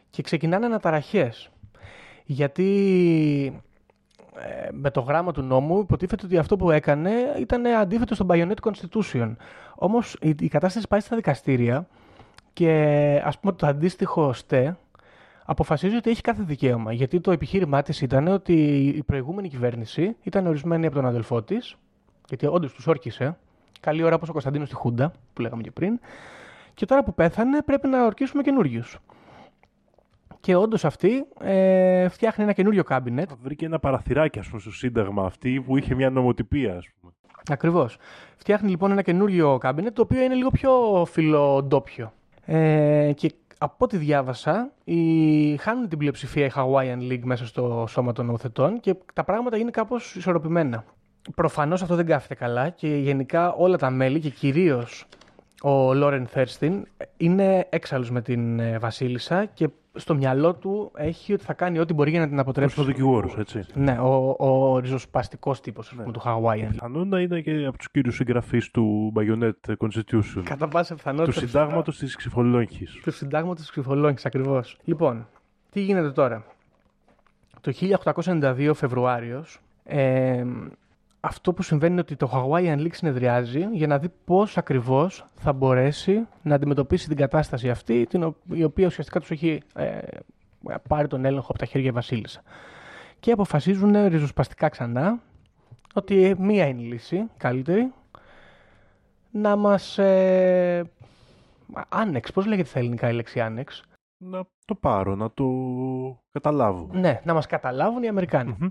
Και ξεκινάνε αναταραχές. Γιατί ε, με το γράμμα του νόμου υποτίθεται ότι αυτό που έκανε ήταν αντίθετο στον Bayonet Constitution. Όμως η, η κατάσταση πάει στα δικαστήρια και ας πούμε το αντίστοιχο ΣΤΕ αποφασίζει ότι έχει κάθε δικαίωμα. Γιατί το επιχείρημά της ήταν ότι η προηγούμενη κυβέρνηση ήταν ορισμένη από τον αδελφό της, γιατί όντως τους όρκησε. Καλή ώρα όπως ο Κωνσταντίνος στη Χούντα, που λέγαμε και πριν. Και τώρα που πέθανε, πρέπει να ορκίσουμε καινούριους. Και όντως αυτή ε, φτιάχνει ένα καινούριο κάμπινετ. Βρήκε ένα παραθυράκι, ας πούμε, στο Σύνταγμα αυτή που είχε μια νομοτυπία, ας πούμε. Ακριβώς. Φτιάχνει λοιπόν ένα καινούριο κάμπινετ το οποίο είναι λίγο πιο φιλοντόπιο. Ε, και από ό,τι διάβασα, η... χάνουν την πλειοψηφία η Hawaiian League μέσα στο σώμα των νομοθετών και τα πράγματα είναι κάπως ισορροπημένα. Προφανώς αυτό δεν κάθεται καλά και γενικά όλα τα μέλη και κυρίως ο Λόρεν Θέρστιν είναι έξαλλος με την ε, Βασίλισσα και στο μυαλό του έχει ότι θα κάνει ό,τι μπορεί για να την αποτρέψει. Ο δικηγόρος, έτσι. Ναι, ο, ο ριζοσπαστικός τύπος ναι. του Hawaiian. Πιθανόν να είναι και από τους κύριους συγγραφείς του Bayonet Constitution. Κατά πάσα πιθανότητα. Του συντάγματος της Ξυφολόγχης. Του συντάγματος της Ξυφολόγχης, ακριβώς. Λοιπόν, τι γίνεται τώρα. Το 1892 Φεβρουάριος, ε, αυτό που συμβαίνει είναι ότι το Hawaiian League συνεδριάζει για να δει πώς ακριβώς θα μπορέσει να αντιμετωπίσει την κατάσταση αυτή, την, ο- η οποία ουσιαστικά τους έχει ε, πάρει τον έλεγχο από τα χέρια η Βασίλισσα. Και αποφασίζουν ριζοσπαστικά ξανά ότι μία είναι η λύση, καλύτερη, να μας... Ε, άνεξ, πώς λέγεται στα ελληνικά η λέξη άνεξ; Να το πάρω, να το καταλάβω. Ναι, να μας καταλάβουν οι Αμερικάνοι. Μμμ.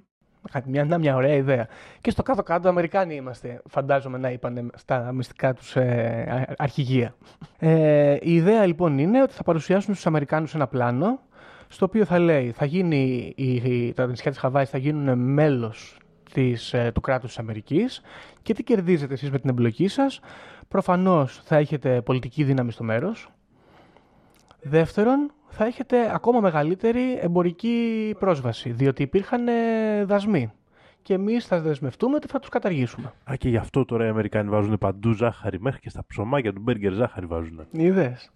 Κάτι- Μια, να, μια ωραία ιδέα. Και στο κάτω-κάτω Αμερικάνοι είμαστε, φαντάζομαι να είπαν στα μυστικά τους ε, α- αρχηγεία. Ε, η ιδέα λοιπόν είναι ότι θα παρουσιάσουν στους Αμερικάνους ένα πλάνο, στο οποίο θα λέει, θα γίνει, η, η- τα νησιά της Χαβάης θα γίνουν μέλος της, ε, του κράτους της Αμερικής και τι κερδίζετε εσείς με την εμπλοκή σας; Προφανώς θα έχετε πολιτική δύναμη στο μέρος. Δεύτερον, θα έχετε ακόμα μεγαλύτερη εμπορική πρόσβαση, διότι υπήρχαν ε, δασμοί. Και εμείς θα δεσμευτούμε ότι θα τους καταργήσουμε. Α, και γι' αυτό τώρα οι Αμερικάνοι βάζουν παντού ζάχαρη, μέχρι και στα ψωμάκια του μπέργκερ ζάχαρη βάζουν. Είδες.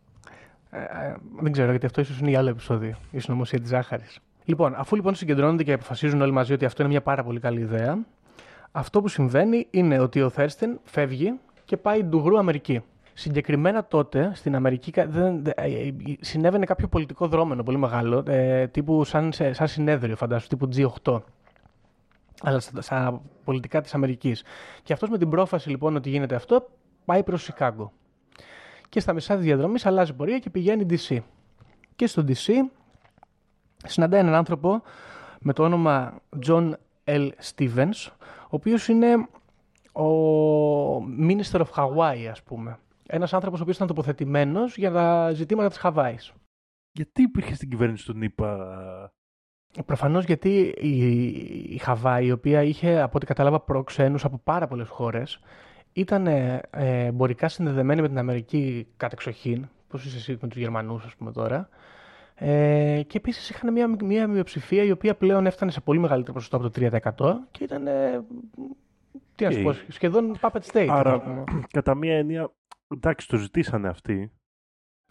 Ε, ε, δεν ξέρω, γιατί αυτό ίσως είναι για άλλο επεισόδιο. Η συνωμοσία της ζάχαρης. Λοιπόν, αφού λοιπόν συγκεντρώνονται και αποφασίζουν όλοι μαζί ότι αυτό είναι μια πάρα πολύ καλή ιδέα, αυτό που συμβαίνει είναι ότι ο Θέρστεν φεύγει και πάει ντουγρού Αμερική. Συγκεκριμένα τότε στην Αμερική κα- δεν, δε- ε, ε, συνέβαινε κάποιο πολιτικό δρόμενο πολύ μεγάλο, ε, τύπου σαν, σε- σαν συνέδριο, φαντάσου, τύπου G8. Αλλά στα, στα πολιτικά της Αμερικής. Και αυτός με την πρόφαση λοιπόν ότι γίνεται αυτό, πάει προς Σικάγκο. Και στα μισά της διαδρομής αλλάζει πορεία και πηγαίνει DC. Και στο DC συναντάει έναν άνθρωπο με το όνομα John L. Stevens, ο οποίος είναι ο Minister of Hawaii, ας πούμε. Ένας άνθρωπος ο οποίος ήταν τοποθετημένος για τα ζητήματα της Χαβάης. Γιατί υπήρχε στην κυβέρνηση του ΝΙΠΑ. Προφανώς γιατί η, η Χαβάη, η οποία είχε από ό,τι κατάλαβα προξένους από πάρα πολλές χώρες, ήταν ε, ε, εμπορικά συνδεδεμένη με την Αμερική κατεξοχήν, πώς είσαι εσύ με τους Γερμανούς ας πούμε τώρα, ε, και επίσης είχαν μια, μια μειοψηφία η οποία πλέον έφτανε σε πολύ μεγαλύτερο ποσοστό από το 3% και ήταν, ε, τι να σου Και- πω, σχεδόν puppet state. Άρα, ας πούμε. [clears throat] κατά μία έννοια, εντάξει, το ζητήσανε αυτοί.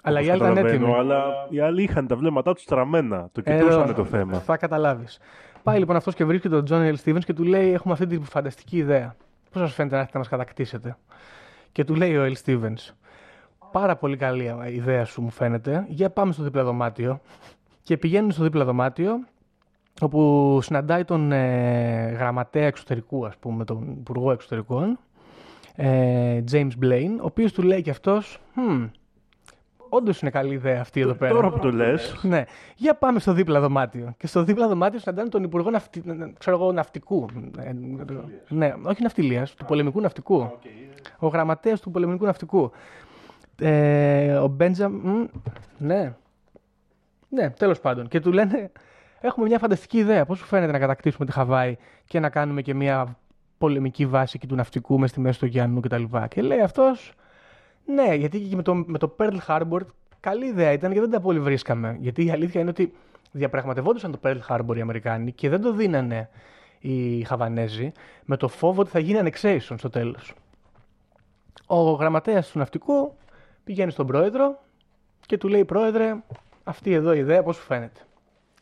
Αλλά οι όπως άλλοι ήταν καταλαβαίνω, έτοιμοι. Αλλά οι άλλοι είχαν τα βλέμματά τους στραμμένα. Το Ε, κοιτούσαν εδώ, το θέμα. Θα καταλάβεις. Πάει λοιπόν αυτός και βρίσκει τον Τζόνι Ελ Stevens και του λέει: Έχουμε αυτή τη φανταστική ιδέα. Πώς σας φαίνεται να έρθετε να μας κατακτήσετε; Και του λέει ο Ελ Stevens: Πάρα πολύ καλή ιδέα σου, μου φαίνεται. Για πάμε στο δίπλα δωμάτιο. Και πηγαίνουν στο δίπλα δωμάτιο, όπου συναντάει τον ε, γραμματέα εξωτερικού, ας πούμε, τον υπουργό εξωτερικών, ε, James Blaine, ο οποίος του λέει και αυτός, «Hm, όντως είναι καλή ιδέα αυτή εδώ πέρα. Τώρα που το λες, Ναι. Για πάμε στο δίπλα δωμάτιο. Και στο δίπλα δωμάτιο συναντάνε τον Υπουργό ναυτι... ξέρω εγώ, Ναυτικού. Ε, ναι, όχι ναυτιλίας, του πολεμικού ναυτικού. Ο γραμματέας του πολεμικού ναυτικού. Ε, ο Μπέντζαμ. μ, Ναι. Ναι, τέλος πάντων. Και του λένε: Έχουμε μια φανταστική ιδέα. Πώς σου φαίνεται να κατακτήσουμε τη Χαβάη και να κάνουμε και μια πολεμική βάση εκεί του ναυτικού μες στη μέση του ωκεανού κτλ. Και λέει αυτός, ναι, γιατί και με το, με το Pearl Harbor καλή ιδέα ήταν και δεν τα πολύ βρίσκαμε. Γιατί η αλήθεια είναι ότι διαπραγματευόντουσαν το Pearl Harbor οι Αμερικάνοι και δεν το δίνανε οι Χαβανέζοι με το φόβο ότι θα γίνει annexation στο τέλος. Ο γραμματέας του ναυτικού πηγαίνει στον πρόεδρο και του λέει «Πρόεδρε, αυτή εδώ η ιδέα πώς σου φαίνεται».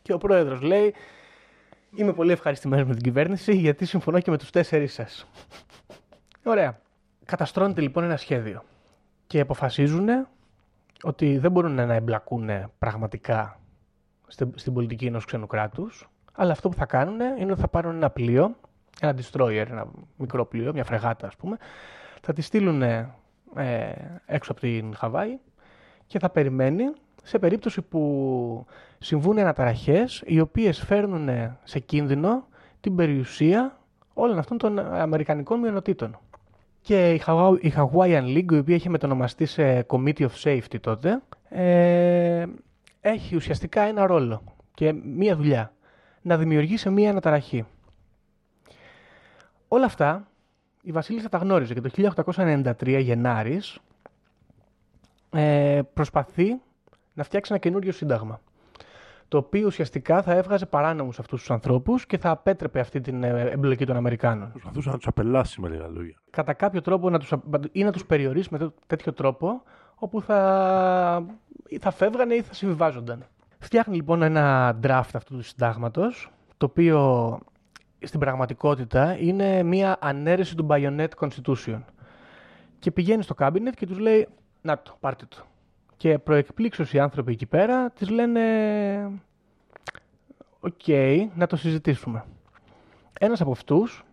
Και ο πρόεδρος λέει «Είμαι πολύ ευχαριστημένος με την κυβέρνηση γιατί συμφωνώ και με τους τέσσερις σας». Ωραία. Καταστρώνεται λοιπόν ένα σχέδιο και αποφασίζουν ότι δεν μπορούν να εμπλακούν πραγματικά στην, στην πολιτική ενός ξένου κράτους, αλλά αυτό που θα κάνουν είναι ότι θα πάρουν ένα πλοίο, ένα destroyer, ένα μικρό πλοίο, μια φρεγάτα ας πούμε, θα τη στείλουν ε, έξω από την Χαβάη και θα περιμένει σε περίπτωση που συμβούν αναταραχές οι οποίες φέρνουν σε κίνδυνο την περιουσία όλων αυτών των αμερικανικών μειονοτήτων. Και η, Hawa- η Hawaiian League, η οποία είχε μετονομαστεί σε Committee of Safety τότε, ε, έχει ουσιαστικά ένα ρόλο και μία δουλειά. Να δημιουργήσει μία αναταραχή. Όλα αυτά η Βασίλισσα τα γνώριζε και το 1893 Γενάρης ε, προσπαθεί να φτιάξει ένα καινούριο σύνταγμα το οποίο ουσιαστικά θα έβγαζε παράνομους αυτούς τους ανθρώπους και θα απέτρεπε αυτή την ε, εμπλοκή των Αμερικάνων προσπαθούσε να τους απελάσει με λίγα λόγια. κατά κάποιο τρόπο να τους, απ- ή να τους περιορίσει με τέ- τέτοιο τρόπο όπου θα, ή θα φεύγανε ή θα συμβιβάζονταν. Φτιάχνει λοιπόν ένα draft αυτού του συντάγματος το οποίο στην πραγματικότητα είναι μια αναίρεση του Bayonet Constitution και πηγαίνει στο cabinet και τους λέει να το, πάρτε το. Και προς εκπλήξεως οι άνθρωποι εκεί πέρα της λένε οκ, να το συζητήσουμε. Ένας από αυτούς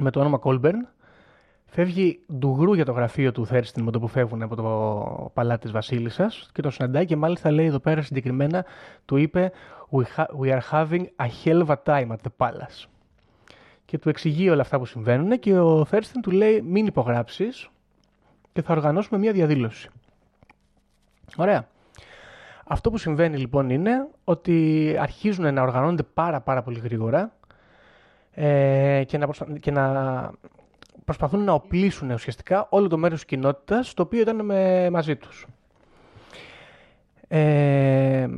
με το όνομα Colburn φεύγει ντουγρού για το γραφείο του Θέριστιν με το που φεύγουν από το παλάτι της Βασίλισσας και τον συναντάει και μάλιστα λέει εδώ πέρα συγκεκριμένα του είπε We, ha- we are having a hell of a time at the palace. Και του εξηγεί όλα αυτά που συμβαίνουν και ο Θέριστιν του λέει μην υπογράψεις και θα οργανώσουμε μια διαδήλωση. Ωραία. Αυτό που συμβαίνει λοιπόν είναι ότι αρχίζουν να οργανώνονται πάρα πάρα πολύ γρήγορα ε, και, να προσπα- και να προσπαθούν να οπλίσουν ουσιαστικά όλο το μέρος της κοινότητας το οποίο ήταν με, μαζί τους. Ε,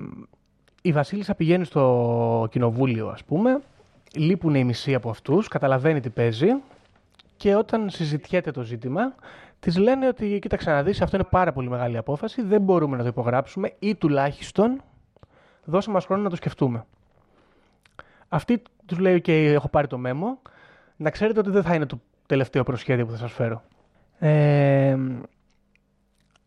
η Βασίλισσα πηγαίνει στο κοινοβούλιο ας πούμε, λείπουν οι μισοί από αυτούς, καταλαβαίνει τι παίζει και όταν συζητιέται το ζήτημα της λένε ότι κοίταξε να δεις αυτό είναι πάρα πολύ μεγάλη απόφαση, δεν μπορούμε να το υπογράψουμε ή τουλάχιστον δώσε μας χρόνο να το σκεφτούμε. Αυτή τους λέει, ok, έχω πάρει το μέμο, να ξέρετε ότι δεν θα είναι το τελευταίο προσχέδιο που θα σας φέρω. Ε,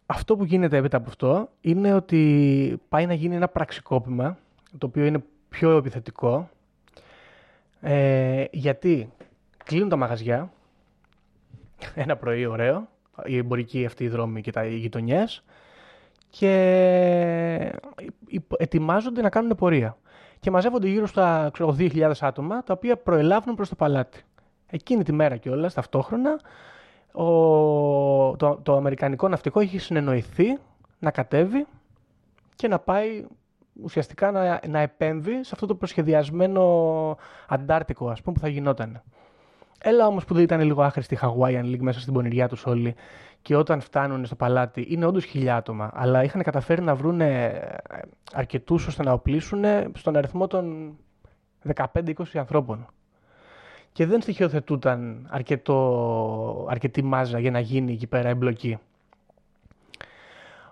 αυτό που γίνεται έπειτα από αυτό είναι ότι πάει να γίνει ένα πραξικόπημα, το οποίο είναι πιο επιθετικό, ε, γιατί κλείνουν τα μαγαζιά, ένα πρωί ωραίο, οι εμπορικοί αυτοί οι δρόμοι και τα οι γειτονιές, και υπο- ετοιμάζονται να κάνουν πορεία. Και μαζεύονται γύρω στα ξέρω, 2.000 άτομα, τα οποία προελάβουν προς το παλάτι. Εκείνη τη μέρα κιόλας, ταυτόχρονα, ο, το, το αμερικανικό ναυτικό έχει συνεννοηθεί να κατέβει και να πάει ουσιαστικά να, να επέμβει σε αυτό το προσχεδιασμένο Αντάρτικο, ας πούμε, που θα γινόταν. Έλα όμως που δεν ήταν λίγο άχρηστη η Hawaiian League μέσα στην πονηριά τους όλοι και όταν φτάνουν στο παλάτι είναι όντως χιλιά άτομα, αλλά είχαν καταφέρει να βρουν αρκετούς ώστε να οπλίσουν στον αριθμό των 15-20 ανθρώπων. Και δεν στοιχειοθετούταν αρκετό, αρκετή μάζα για να γίνει εκεί πέρα εμπλοκή.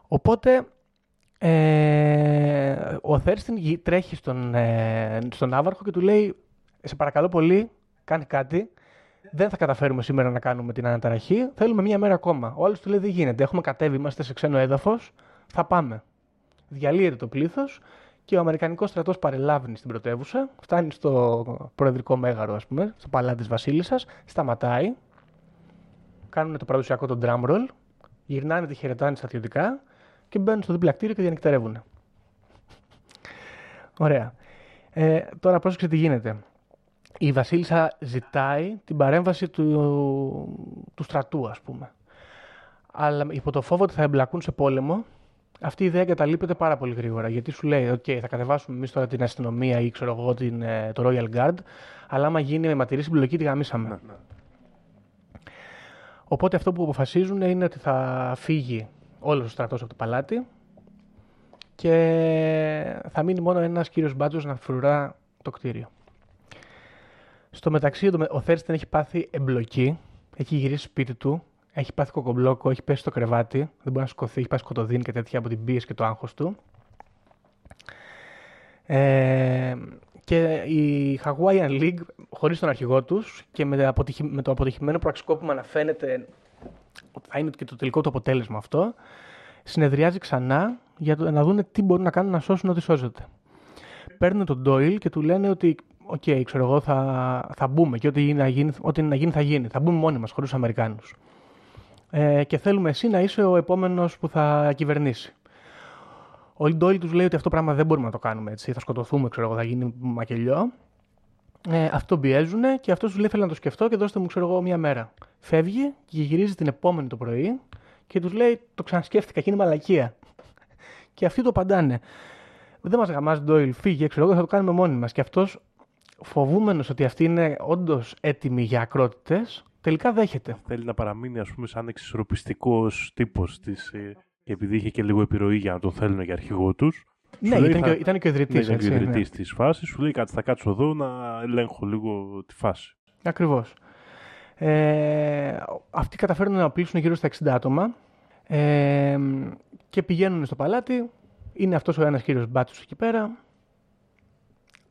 Οπότε ε, ο Θέρστιν τρέχει στον, ε, στον Άβαρχο και του λέει «Σε παρακαλώ πολύ, κάνει κάτι, δεν θα καταφέρουμε σήμερα να κάνουμε την αναταραχή, θέλουμε μία μέρα ακόμα». Ο άλλος του λέει «Δεν γίνεται, έχουμε κατέβει, είμαστε σε ξένο έδαφος, θα πάμε». Διαλύεται το πλήθος και ο Αμερικανικός στρατός παρελάβει στην πρωτεύουσα, φτάνει στο προεδρικό μέγαρο, ας πούμε, στο παλάτι της Βασίλισσας, σταματάει, κάνουν το παραδοσιακό το drum roll, γυρνάνε τη χαιρετάνε στρατιωτικά και μπαίνουν στο δίπλα κτίριο και διανυκτερεύουν. Ωραία. Ε, τώρα πρόσεξε τι γίνεται. Η Βασίλισσα ζητάει την παρέμβαση του, του στρατού, ας πούμε. Αλλά υπό το φόβο ότι θα εμπλακούν σε πόλεμο, αυτή η ιδέα εγκαταλείπεται πάρα πολύ γρήγορα. Γιατί σου λέει, OK, θα κατεβάσουμε εμείς τώρα την αστυνομία ή ξέρω εγώ την, ε, το Royal Guard, αλλά άμα γίνει με ματηρή συμπλοκή, τη γαμίσαμε. Ναι, ναι. Οπότε αυτό που αποφασίζουν είναι ότι θα φύγει όλος ο στρατός από το παλάτι και θα μείνει μόνο ένας κύριος μπάτζος να φρουρά το κτίριο. Στο μεταξύ, ο Θέρστεν έχει πάθει εμπλοκή, έχει γυρίσει σπίτι του, έχει πάθει κοκομπλόκο, έχει πέσει στο κρεβάτι, δεν μπορεί να σκοθεί, έχει πάθει σκοτωδίνη και τέτοια από την πίεση και το άγχος του. Ε, και η Hawaiian League, χωρίς τον αρχηγό τους και με, με το αποτυχημένο πραξικόπημα να φαίνεται ότι θα είναι και το τελικό του αποτέλεσμα αυτό, συνεδριάζει ξανά για να δουν τι μπορούν να κάνουν να σώσουν ό,τι σώζεται. Παίρνουν τον Dole και του λένε ότι OK, okay, ξέρω εγώ, θα, θα μπούμε και ό,τι, να γίνει, ό,τι να γίνει θα γίνει. Θα μπούμε μόνοι μας, χωρίς τους Αμερικάνους. Ε, και θέλουμε εσύ να είσαι ο επόμενος που θα κυβερνήσει. Ο Dole τους λέει ότι αυτό το πράγμα δεν μπορούμε να το κάνουμε έτσι. Θα σκοτωθούμε, ξέρω εγώ, θα γίνει μακελιό. Ε, αυτό τον πιέζουν και αυτός τους λέει: Θέλω να το σκεφτώ και δώστε μου, ξέρω εγώ, μία μέρα. Φεύγει και γυρίζει την επόμενη το πρωί και τους λέει: Το ξανασκέφτηκα και είναι μαλακία. και αυτοί το παντάνε. Δεν μας γαμάζει Ντόιλ, φύγε, ξέρω εγώ, θα το κάνουμε μόνοι μας. Και αυτός φοβούμενος ότι αυτοί είναι όντως έτοιμοι για ακρότητες, τελικά δέχεται. Θέλει να παραμείνει, ας πούμε, σαν εξισορροπιστικός τύπος της. Ε, και επειδή είχε και λίγο επιρροή για να τον θέλουν για αρχηγό τους. Ναι, ήταν, θα... και, ήταν και ο ιδρυτής. Ναι, ήταν και ο ιδρυτή ναι. της φάσης. Σου λέει κάτι, θα κάτσω εδώ να ελέγχω λίγο τη φάση. Ακριβώς. Ε, αυτοί καταφέρνουν να οπλίσουν γύρω στα 60 άτομα ε, και πηγαίνουν στο παλάτι. Είναι αυτός ο ένας κύριος μπάτσος εκεί πέρα.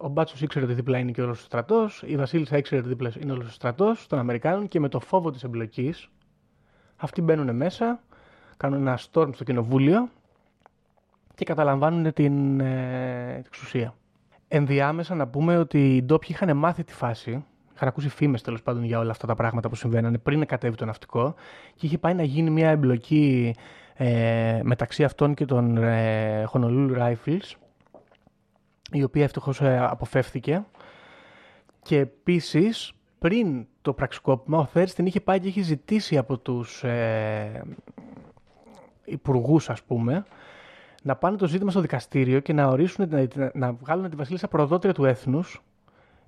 Ο Μπάτσος ήξερε ότι δίπλα είναι και όλος ο στρατός. Η Βασίλισσα ήξερε ότι δίπλα είναι όλος ο στρατός των Αμερικάνων και με το φόβο της εμπλοκής αυτοί μπαίνουν μέσα, κάνουν ένα storm στο κοινοβούλιο και καταλαμβάνουν την, ε, εξουσία. Ενδιάμεσα να πούμε ότι οι ντόπιοι είχαν μάθει τη φάση, είχαν ακούσει φήμες τέλος πάντων για όλα αυτά τα πράγματα που συμβαίνανε πριν κατέβει το ναυτικό και είχε πάει να γίνει μια εμπλοκή ε, μεταξύ αυτών και των ε, Honolulu Rifles η οποία ευτυχώς ε, αποφεύθηκε. Και επίσης, πριν το πραξικόπημα, ο Θέρστιν είχε πάει και είχε ζητήσει από τους ε, υπουργούς, ας πούμε, να πάνε το ζήτημα στο δικαστήριο και να ορίσουν, να, να βγάλουν τη Βασίλισσα προδότρια του έθνους,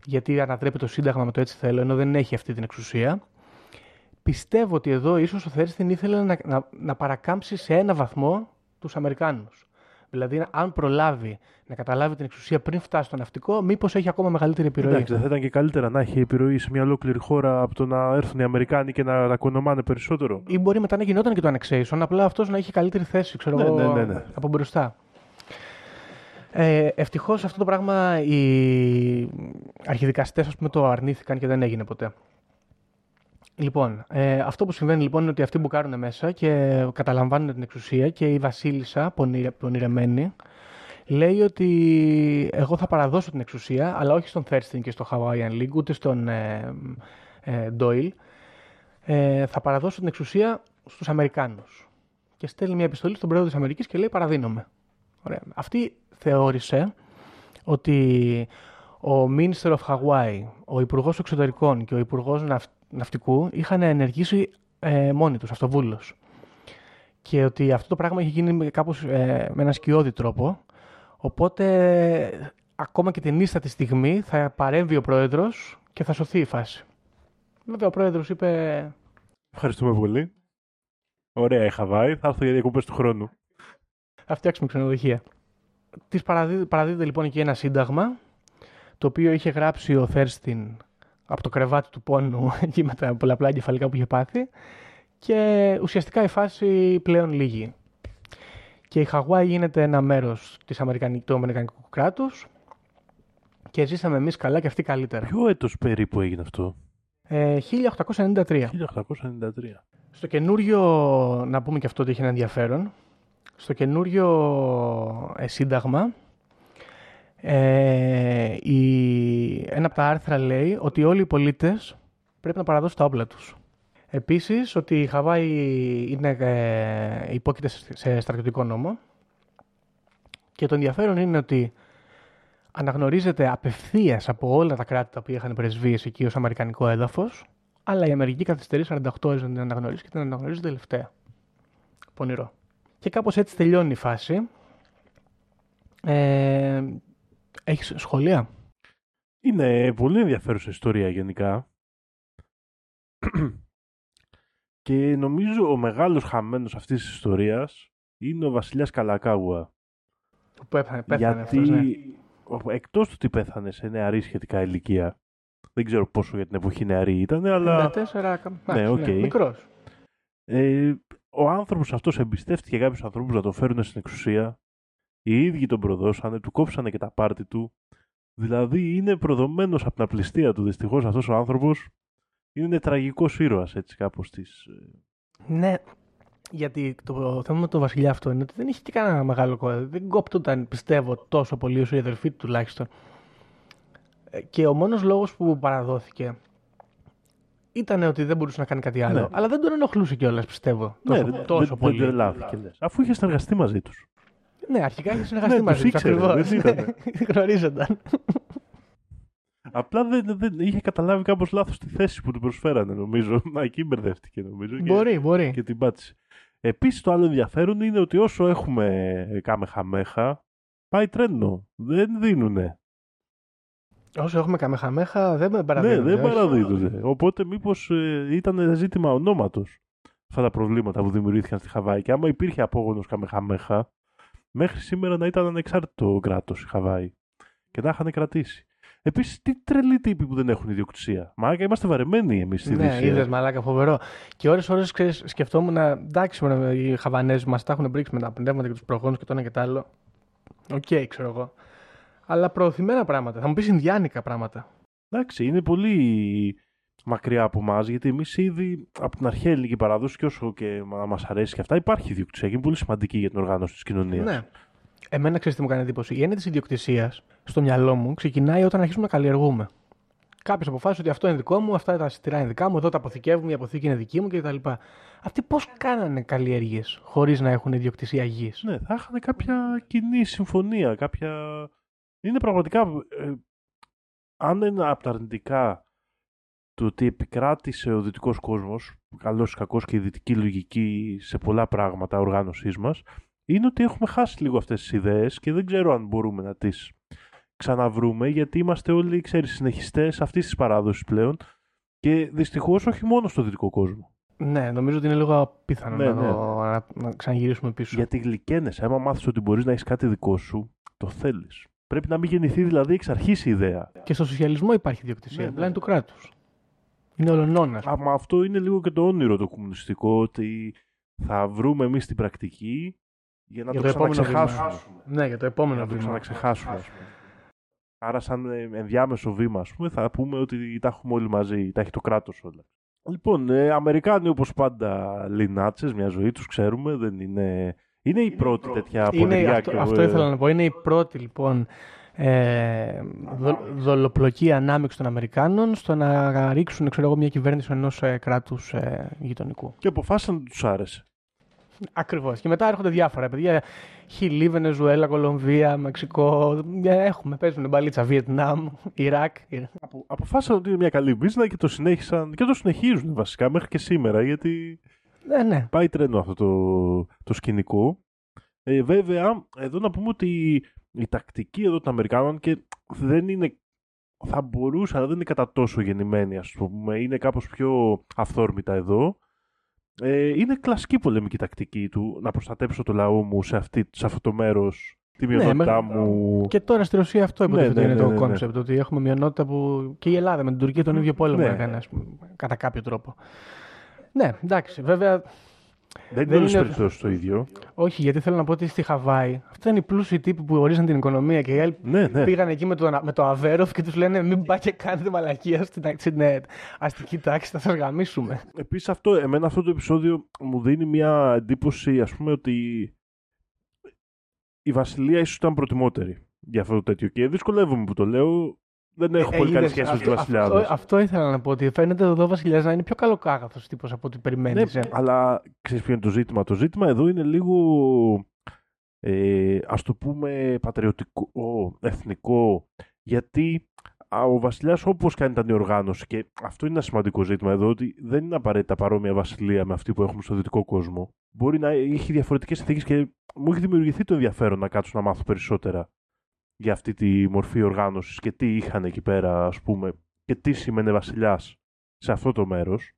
γιατί ανατρέπει το Σύνταγμα με το έτσι θέλω, ενώ δεν έχει αυτή την εξουσία. Πιστεύω ότι εδώ ίσως ο Θέρστιν ήθελε να, να, να παρακάμψει σε ένα βαθμό τους Αμερικάνους. Δηλαδή, αν προλάβει να καταλάβει την εξουσία πριν φτάσει στο ναυτικό, μήπως έχει ακόμα μεγαλύτερη επιρροή. Εντάξει, θα ήταν και καλύτερα να έχει επιρροή σε μια ολόκληρη χώρα από το να έρθουν οι Αμερικάνοι και να ρακονομάνε περισσότερο. Ή μπορεί μετά να γινόταν και το annexation, απλά αυτός να έχει καλύτερη θέση, ξέρω ναι, εγώ, ναι, ναι, ναι. από μπροστά. Ε, Ευτυχώς αυτό το πράγμα οι αρχιδικαστές το αρνήθηκαν και δεν έγινε ποτέ. Λοιπόν, ε, αυτό που συμβαίνει λοιπόν είναι ότι αυτοί που κάνουν μέσα και καταλαμβάνουν την εξουσία και η βασίλισσα, πονηρεμένη, λέει ότι εγώ θα παραδώσω την εξουσία, αλλά όχι στον Thurston και στο Hawaiian League, ούτε στον ε, ε, Doyle. Ε, θα παραδώσω την εξουσία στους Αμερικάνους. Και στέλνει μια επιστολή στον πρόεδρο της Αμερικής και λέει παραδίνομαι. Ωραία. Αυτή θεώρησε ότι ο Minister of Hawaii, ο Υπουργός Εξωτερικών και ο Υπουργός Ναυτικού είχαν ενεργήσει ε, μόνοι τους, αυτοβούλους. και ότι αυτό το πράγμα έχει γίνει με κάπως ε, με ένα σκιώδη τρόπο. Οπότε, ακόμα και την ίστατη στιγμή θα παρέμβει ο πρόεδρος και θα σωθεί η φάση. Βέβαια, ο πρόεδρος είπε Ευχαριστούμε πολύ. Ωραία η Χαβάη. Θα έρθω για διακοπές του χρόνου. θα φτιάξουμε ξενοδοχεία. Της παραδίδει, παραδίδεται λοιπόν εκεί ένα σύνταγμα, το οποίο είχε γράψει ο Θέρστιν από το κρεβάτι του πόνου [laughs] εκεί με τα πολλαπλά εγκεφαλικά που είχε πάθει και ουσιαστικά η φάση πλέον λίγη. Και η Χαγουάη γίνεται ένα μέρος της Αμερικανι... του Αμερικανικού κράτους και ζήσαμε εμείς καλά και αυτοί καλύτερα. Ποιο έτος περίπου έγινε αυτό; Ε, 1893. 1893. Στο καινούριο, να πούμε και αυτό ότι έχει ένα ενδιαφέρον, στο καινούριο ε, σύνταγμα, ε, η, ένα από τα άρθρα λέει ότι όλοι οι πολίτες πρέπει να παραδώσουν τα όπλα τους. Επίσης, ότι η Χαβάη είναι, ε, υπόκειται σε σε στρατιωτικό νόμο και το ενδιαφέρον είναι ότι αναγνωρίζεται απευθείας από όλα τα κράτη τα οποία είχαν πρεσβείες εκεί ως αμερικανικό έδαφος, αλλά η Αμερική καθυστερείς 48 ώρες να την αναγνωρίσει και την αναγνωρίζει τελευταία. Πονηρό. Και κάπως έτσι τελειώνει η φάση. Ε, έχεις σχολεία; Είναι πολύ ενδιαφέρουσα ιστορία γενικά. [clears throat] Και νομίζω ο μεγάλος χαμένος αυτής της ιστορίας είναι ο βασιλιάς Καλακάουα. Που πέθανε, πέθανε γιατί αυτός, ναι. ο- εκτός του ότι πέθανε σε νεαρή σχετικά ηλικία, δεν ξέρω πόσο για την εποχή νεαρή ήταν, αλλά 94, κα- Ναι, εντάξει, οκ. μικρός. ε, ο άνθρωπος αυτός εμπιστεύτηκε κάποιους ανθρώπους να τον φέρουν στην εξουσία. Οι ίδιοι τον προδώσανε, του κόψανε και τα πάρτι του. Δηλαδή είναι προδομένος από την απληστία του. Δυστυχώς αυτός ο άνθρωπος είναι τραγικός ήρωας έτσι κάπως της... ε, Ναι, γιατί το θέμα με το βασιλιά αυτό είναι ότι δεν είχε και κανένα μεγάλο κόμμα. Δεν κόπτονταν, πιστεύω, τόσο πολύ όσο η αδερφή του τουλάχιστον. Ε, Και ο μόνος λόγος που παραδόθηκε ήταν ότι δεν μπορούσε να κάνει κάτι άλλο. Ναι. Αλλά δεν τον ενοχλούσε κιόλας, πιστεύω. Τόσο, ναι, δεν- τόσο δεν, πολύ. δεν τρελάθηκε, λες. Αφού είχε συνεργαστεί μαζί τους. Ναι, αρχικά είχε συνεργαστεί Ναι, μαζί τους τους. ήξερε, Ακριβώς. δεν ήτανε. [laughs] Γνωρίζονταν. Απλά δεν, δεν είχε καταλάβει κάπως λάθος τη θέση που του προσφέρανε νομίζω. Να εκεί μπερδεύτηκε νομίζω. και- Μπορεί, μπορεί. και την πάτησε. Επίσης το άλλο ενδιαφέρον είναι ότι όσο έχουμε κάμε χαμέχα, πάει τρένο. Δεν δίνουνε. Όσο έχουμε καμεχαμέχα, δεν με Ναι, παραδείγουν. δεν παραδίδουνε. Οπότε μήπως ε, ήταν ζήτημα ονόματος αυτά τα προβλήματα που δημιουργήθηκαν στη Χαβάη. Και άμα υπήρχε απόγονος καμεχαμέχα, μέχρι σήμερα να ήταν ανεξάρτητο κράτος η Χαβάη και να είχαν κρατήσει. Επίσης, τι τρελοί τύποι που δεν έχουν ιδιοκτησία. Μάκα, είμαστε βαρεμένοι εμείς στη Ναι, Δύση. ε. είδες μαλάκα φοβερό. Και ώρες-ώρες σκεφτόμουν, εντάξει, μωρέ, οι Χαβανέζοι μας τα έχουν πρήξει με τα πνεύματα και τους προγόνους και το ένα και το άλλο. Οκ, ξέρω εγώ. Αλλά προωθημένα πράγματα. Θα μου πεις Ινδιάνικα πράγματα. Εντάξει, είναι πολύ μακριά από εμά, γιατί εμείς ήδη από την αρχαία ελληνική παράδοση και όσο και να μας αρέσει και αυτά, υπάρχει ιδιοκτησία και είναι πολύ σημαντική για την οργάνωση της κοινωνίας. Ναι. Εμένα ξέρεις τι μου κάνει εντύπωση; Η έννοια της ιδιοκτησίας στο μυαλό μου ξεκινάει όταν αρχίζουμε να καλλιεργούμε. Κάποιος αποφάσισε ότι αυτό είναι δικό μου, αυτά τα σιτηρά είναι δικά μου, εδώ τα αποθηκεύουμε, η αποθήκη είναι δική μου κτλ. Αυτοί πώς κάνανε καλλιέργειες χωρίς να έχουν ιδιοκτησία γης; Ναι, θα είχαν κάποια κοινή συμφωνία, κάποια... Είναι πραγματικά... ε, αν είναι από τα αρνητικά το ότι επικράτησε ο δυτικός κόσμος, καλός ή κακός και η δυτική λογική σε πολλά πράγματα οργάνωσής μας, είναι ότι έχουμε χάσει λίγο αυτές τις ιδέες και δεν ξέρω αν μπορούμε να τις ξαναβρούμε, γιατί είμαστε όλοι, ξέρεις, συνεχιστές αυτής της παράδοσης πλέον και δυστυχώς όχι μόνο στο δυτικό κόσμο. Ναι, νομίζω ότι είναι λίγο απίθανο Ναι, να, ναι. το- να, να ξαναγυρίσουμε πίσω. Γιατί γλυκαίνεσαι. Άμα μάθεις ότι μπορείς να έχεις κάτι δικό σου, το θέλεις. Πρέπει να μην γεννηθεί δηλαδή εξ αρχής η ιδέα. Και στο σοσιαλισμό υπάρχει ιδιοκτησία, Ναι, απλά ναι. είναι του κράτους. Είναι ολονόνας. Άμα αυτό είναι λίγο και το όνειρο το κομμουνιστικό, ότι θα βρούμε εμείς την πρακτική για να Για το, το επόμενο ξαναξεχάσουμε. Ναι, για το επόμενο Για να το βήμα. ξαναξεχάσουμε, ας πούμε. [laughs] Άρα, σαν ε, ενδιάμεσο βήμα, ας πούμε, θα πούμε ότι τα έχουμε όλοι μαζί, τα έχει το κράτος όλα. Λοιπόν, ε, Αμερικάνοι όπως πάντα λινάτσε, μια ζωή τους ξέρουμε, δεν είναι. Είναι η πρώτη τέτοια Είναι, πονηριά αυτό, και- αυτό ήθελα να πω. Είναι η πρώτη λοιπόν ε, δο, δολοπλοκή ανάμειξη των Αμερικάνων στο να ρίξουν ξέρω εγώ, μια κυβέρνηση ενός ε, κράτους ε, γειτονικού. Και αποφάσισαν ότι τους άρεσε. Ακριβώς. Και μετά έρχονται διάφορα παιδιά. Χιλή, Βενεζουέλα, Κολομβία, Μεξικό. ε, Έχουμε, παίζουν μπαλίτσα. Βιετνάμ, Ιράκ. Απο- αποφάσισαν ότι είναι μια καλή μπίζνα και το συνέχισαν και το συνεχίζουν βασικά μέχρι και σήμερα γιατί Ναι, ναι. Πάει τρένο αυτό το, το σκηνικό. Ε, βέβαια, εδώ να πούμε ότι η τακτική εδώ των Αμερικάνων και δεν είναι θα μπορούσε, αλλά δεν είναι κατά τόσο γεννημένη, ας πούμε. Είναι κάπως πιο αυθόρμητα εδώ. Ε, είναι κλασική πολεμική τακτική του να προστατέψω το λαό μου σε, αυτή, σε αυτό το μέρος, τη μειονότητά με- μου. Και τώρα στη Ρωσία αυτό υποτίθεται ναι, είναι ναι, το ναι, ναι. concept. Ότι έχουμε μειονότητα που. και η Ελλάδα με την Τουρκία τον ίδιο πόλεμο Ναι. έκανε, ας πούμε, κατά κάποιο τρόπο. Ναι, εντάξει. Βέβαια, Δεν είναι δεν όλες τις είναι- περιπτώσεις το ίδιο. όχι, γιατί θέλω να πω ότι στη Χαβάη αυτοί ήταν οι πλούσιοι τύποι που ορίζαν την οικονομία και οι άλλοι Ναι, ναι. πήγαν εκεί με το, με το Αβέροφ και τους λένε Μην πάτε και κάνετε μαλακία στην, στην ε, αστική τάξη, θα σα γαμίσουμε. Επίσης αυτό, εμένα αυτό το επεισόδιο μου δίνει μια εντύπωση, ας πούμε, ότι η Βασιλεία ίσως ήταν προτιμότερη για αυτό το τέτοιο. Και δυσκολεύομαι που το λέω. Δεν έχω Ε, πολύ καλή είδες, σχέση με τους αυτό, αυτό, βασιλιάδες. αυτό ήθελα να πω. Ότι φαίνεται εδώ ο Βασιλιά να είναι πιο καλοκάγαθο τύπος από ό,τι περιμένεις. Ναι, αλλά ξέρεις ποιο είναι το ζήτημα; Το ζήτημα εδώ είναι λίγο, ε, ας το πούμε, πατριωτικό, εθνικό. Γιατί α, ο βασιλιάς όπως κάνει ήταν η οργάνωση και αυτό είναι ένα σημαντικό ζήτημα εδώ ότι δεν είναι απαραίτητα παρόμοια βασιλεία με αυτή που έχουμε στο δυτικό κόσμο. Μπορεί να έχει διαφορετικές συνθήκες και μου έχει δημιουργηθεί το ενδιαφέρον να κάτσω να μάθω περισσότερα για αυτή τη μορφή οργάνωσης και τι είχαν εκεί πέρα ας πούμε και τι σημαίνει βασιλιάς σε αυτό το μέρος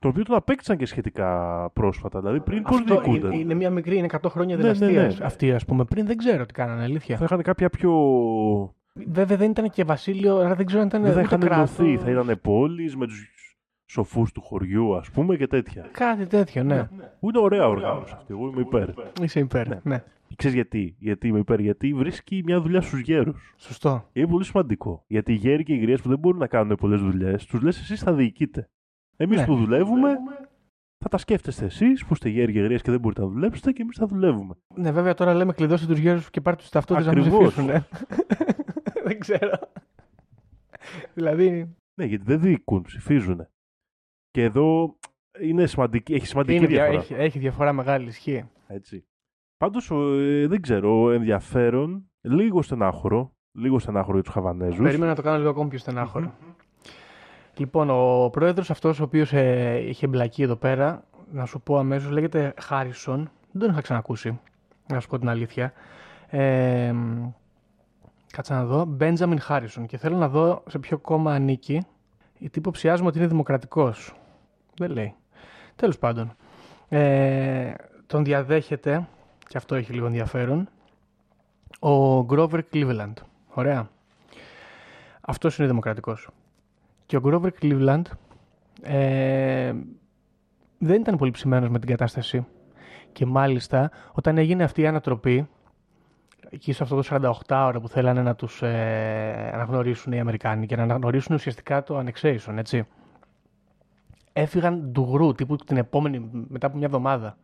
το οποίο τον απέκτησαν και σχετικά πρόσφατα. Δηλαδή πριν πώς Αυτό διοικούνταν. είναι, είναι μια μικρή, είναι 100 χρόνια Ναι, ναι, δυναστεία ναι. αυτή, ας πούμε. Πριν δεν ξέρω τι κάνανε, αλήθεια. Θα είχαν κάποια πιο. Βέβαια δεν ήταν και βασίλειο, αλλά δεν ξέρω αν ήταν. Δεν θα ούτε είχαν κράτος. ενωθεί. Θα ήταν πόλεις με τους σοφούς του χωριού, ας πούμε και τέτοια. Κάτι τέτοιο, ναι. Που είναι ωραία οργάνωση αυτή. Εγώ είμαι υπέρ. Είσαι υπέρ. Ναι. Ναι. Ξέρεις γιατί. Γιατί είμαι υπέρ. Γιατί βρίσκει μια δουλειά στους γέρους. Σωστό. Είναι πολύ σημαντικό. Γιατί οι γέροι και οι γριές που δεν μπορούν να κάνουν πολλές δουλειές, τους λες εσείς θα διοικείτε. Εμείς Ναι. που δουλεύουμε, θα τα σκέφτεστε εσείς που είστε γέροι και γριές και δεν μπορείτε να δουλέψετε και εμείς θα δουλεύουμε. Ναι, βέβαια τώρα λέμε κλειδώσει τους γέρους και πάρτε τους ταυτότητε να μην Ακριβώς. ψηφίσουν. ε. [laughs] δεν ξέρω. δηλαδή. Ναι, γιατί δεν διοικούν, ψηφίζουν. Και εδώ είναι σημαντική, έχει σημαντική Είναι, δια- διαφορά. έχει, έχει διαφορά μεγάλη ισχύ. Έτσι. Πάντως, ε, δεν ξέρω, ενδιαφέρον, λίγο στενάχωρο, λίγο στενάχωρο για τους Χαβανέζους. Περίμενα να το κάνω λίγο ακόμη πιο στενάχωρο. Λοιπόν, ο πρόεδρος αυτός, ο οποίος ε, είχε μπλακεί εδώ πέρα, να σου πω αμέσως, λέγεται Χάρισον. Δεν τον είχα ξανακούσει, να σου πω την αλήθεια. Ε, μ, κάτσε να δω. Μπέντζαμιν Χάρισον. Και θέλω να δω σε ποιο κόμμα ανήκει. Γιατί υποψιάζομαι ότι είναι δημοκρατικός. Δεν λέει. Τέλος πάντων. Ε, τον διαδέχεται, και αυτό έχει λίγο ενδιαφέρον, ο Γκρόβερ Cleveland. Ωραία. Αυτός είναι δημοκρατικός. Και ο Grover Cleveland ε, δεν ήταν πολύ ψημένος με την κατάσταση. Και μάλιστα όταν έγινε αυτή η ανατροπή, εκεί σε αυτό το 48 ώρα που θέλανε να τους ε, αναγνωρίσουν οι Αμερικάνοι και να αναγνωρίσουν ουσιαστικά το annexation, έτσι. Έφυγαν ντουγρού, τύπου την επόμενη, μετά από μια εβδομάδα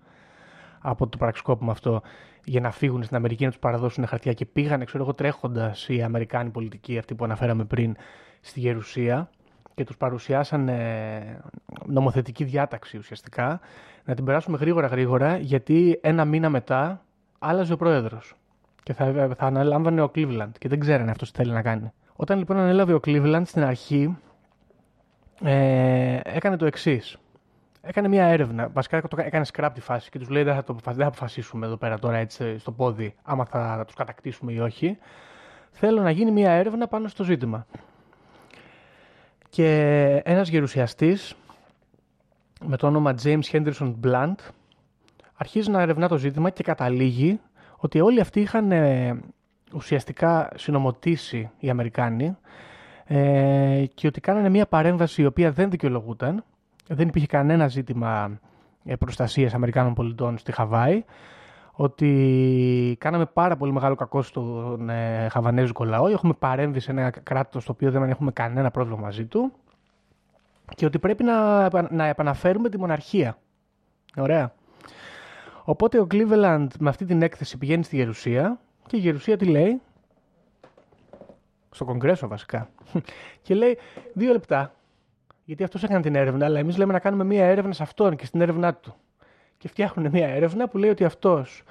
από το πραξικόπημα αυτό για να φύγουν στην Αμερική να τους παραδώσουν χαρτιά και πήγαν, ξέρω εγώ, τρέχοντας οι Αμερικάνοι πολιτικοί, αυτοί που αναφέραμε πριν, στη Γερουσία και τους παρουσιάσαν ε, νομοθετική διάταξη ουσιαστικά να την περάσουμε γρήγορα γρήγορα γιατί ένα μήνα μετά άλλαζε ο πρόεδρος. Και θα, θα αναλάμβανε ο Cleveland και δεν ξέρανε αυτός τι θέλει να κάνει. Όταν λοιπόν ανέλαβε ο Cleveland στην αρχή ε, έκανε το εξής. Έκανε μια έρευνα. Βασικά το έκανε scrap τη φάση και τους λέει: Δεν θα, το, δεν θα αποφασίσουμε εδώ πέρα τώρα έτσι στο πόδι, άμα θα τους κατακτήσουμε ή όχι. Θέλω να γίνει μια έρευνα πάνω στο ζήτημα. Και ένας γερουσιαστής με το όνομα James Henderson Blunt αρχίζει να ερευνά το ζήτημα και καταλήγει ότι όλοι αυτοί είχαν ε, ουσιαστικά συνομωτήσει οι Αμερικάνοι ε, και ότι κάνανε μια παρέμβαση η οποία δεν δικαιολογούταν. Δεν υπήρχε κανένα ζήτημα ε, προστασίας Αμερικάνων πολιτών στη Χαβάη. Ότι κάναμε πάρα πολύ μεγάλο κακό στον ε, Χαβανέζικο λαό. Έχουμε παρέμβει σε ένα κράτος το οποίο δεν έχουμε κανένα πρόβλημα μαζί του. Και ότι πρέπει να, να επαναφέρουμε τη μοναρχία. Ωραία. Οπότε ο Cleveland με αυτή την έκθεση πηγαίνει στη Γερουσία και η Γερουσία τι λέει; Στο Κογκρέσο βασικά. [laughs] και λέει δύο λεπτά. Γιατί αυτός έκανε την έρευνα, αλλά εμείς λέμε να κάνουμε μία έρευνα σε αυτόν και στην έρευνά του. Και φτιάχνουν μία έρευνα που λέει ότι αυτός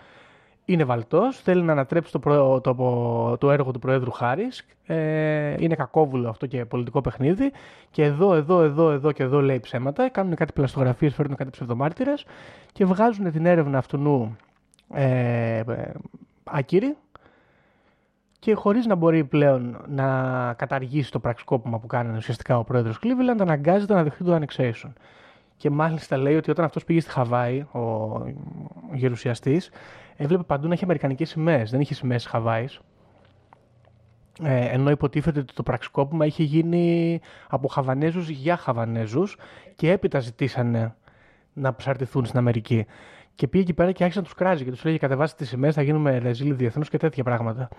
είναι βαλτός, θέλει να ανατρέψει το, προ- το, το έργο του Προέδρου Χάρης, ε, είναι κακόβουλο αυτό και πολιτικό παιχνίδι. Και εδώ, εδώ, εδώ, εδώ και εδώ λέει ψέματα, κάνουν κάτι πλαστογραφίες, φέρνουν κάτι ψευδομάρτυρες και βγάζουν την έρευνα αυτού ε, ε, άκυρη και χωρίς να μπορεί πλέον να καταργήσει το πραξικόπημα που κάνει ουσιαστικά ο πρόεδρος Cleveland, αναγκάζεται να δεχτεί το annexation. Και μάλιστα λέει ότι όταν αυτός πήγε στη Χαβάη, ο γερουσιαστής, έβλεπε παντού να έχει αμερικανικές σημαίες, δεν είχε σημαίες της Χαβάης. Ε, ενώ υποτίθεται ότι το πραξικόπημα είχε γίνει από Χαβανέζους για Χαβανέζους και έπειτα ζητήσανε να ψαρτηθούν στην Αμερική. Και πήγε εκεί πέρα και άρχισε να τους κράζει και τους λέγε κατεβάστε τις σημαίες, θα γίνουμε ρεζίλοι διεθνώ και τέτοια πράγματα.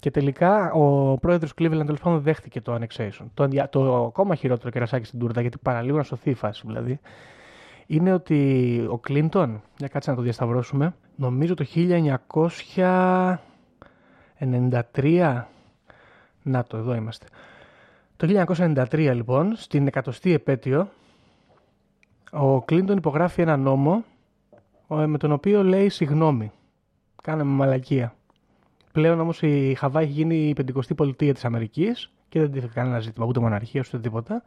Και τελικά ο πρόεδρος Cleveland τέλος πάντων δέχτηκε το annexation. Το, ενδια- το ακόμα χειρότερο κερασάκι στην τούρτα, γιατί παραλίγο να σωθεί η φάση δηλαδή, είναι ότι ο Κλίντον, για κάτσε να το διασταυρώσουμε, νομίζω το 1993, να το εδώ είμαστε, το 1993 λοιπόν, στην εκατοστή επέτειο, ο Κλίντον υπογράφει ένα νόμο ε, με τον οποίο λέει συγγνώμη, κάναμε μαλακία. Πλέον όμως η Χαβάη έχει γίνει η πεντηκοστή πολιτεία της Αμερικής και δεν τίθεται κανένα ζήτημα, ούτε μοναρχία, ούτε τίποτα.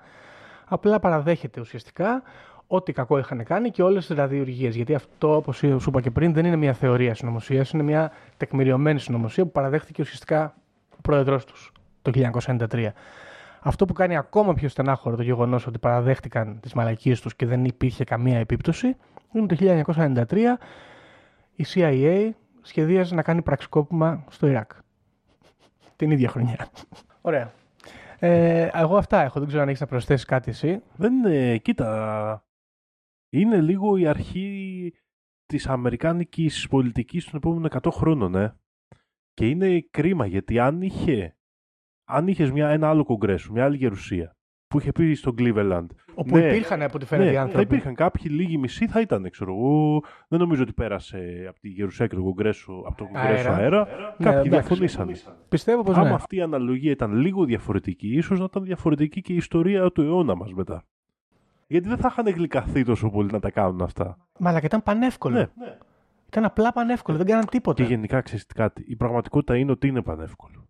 Απλά παραδέχεται ουσιαστικά ό,τι κακό είχαν κάνει και όλες τις ραδιοργίες. Γιατί αυτό, όπως σου είπα και πριν, δεν είναι μια θεωρία συνωμοσίας, είναι μια τεκμηριωμένη συνωμοσία που παραδέχτηκε ουσιαστικά ο πρόεδρος τους το 1993. Αυτό που κάνει ακόμα πιο στενάχωρο το γεγονός ότι παραδέχτηκαν τις μαλακίες τους και δεν υπήρχε καμία επίπτωση είναι το 1993 η CIA σχεδίαζε να κάνει πραξικόπημα στο Ιράκ. Την ίδια χρονιά. Ωραία. Ε, εγώ αυτά έχω. Δεν ξέρω αν έχεις να προσθέσεις κάτι εσύ. Δεν είναι, κοίτα, είναι λίγο η αρχή της αμερικάνικης πολιτικής των επόμενων 100 χρόνων, ε. Και είναι κρίμα γιατί αν είχε, αν είχες μια, ένα άλλο κογκρέσο, μια άλλη γερουσία, που είχε πει στο Cleveland, Όπου Ναι. υπήρχαν από ό,τι φαίνεται οι ναι, θα άνθρωποι. υπήρχαν κάποιοι λίγοι μισοί θα ήταν, ξέρω εγώ. Δεν νομίζω ότι πέρασε από τη Γερουσία και το Κογκρέσο, από το Κογκρέσο Αέρα. αέρα. Ναι, Κάποιοι εντάξει. διαφωνήσαν. Πιστεύω πως Άμα ναι. αυτή η αναλογία ήταν λίγο διαφορετική, ίσως να ήταν διαφορετική και η ιστορία του αιώνα μας μετά. Γιατί δεν θα είχαν γλυκαθεί τόσο πολύ να τα κάνουν αυτά. Μα αλλά και ήταν πανεύκολο. Ναι. Ήταν απλά πανεύκολο. Δεν κάναν τίποτα. Και γενικά ξέρεις τι κάτι. Η πραγματικότητα είναι ότι είναι πανεύκολο.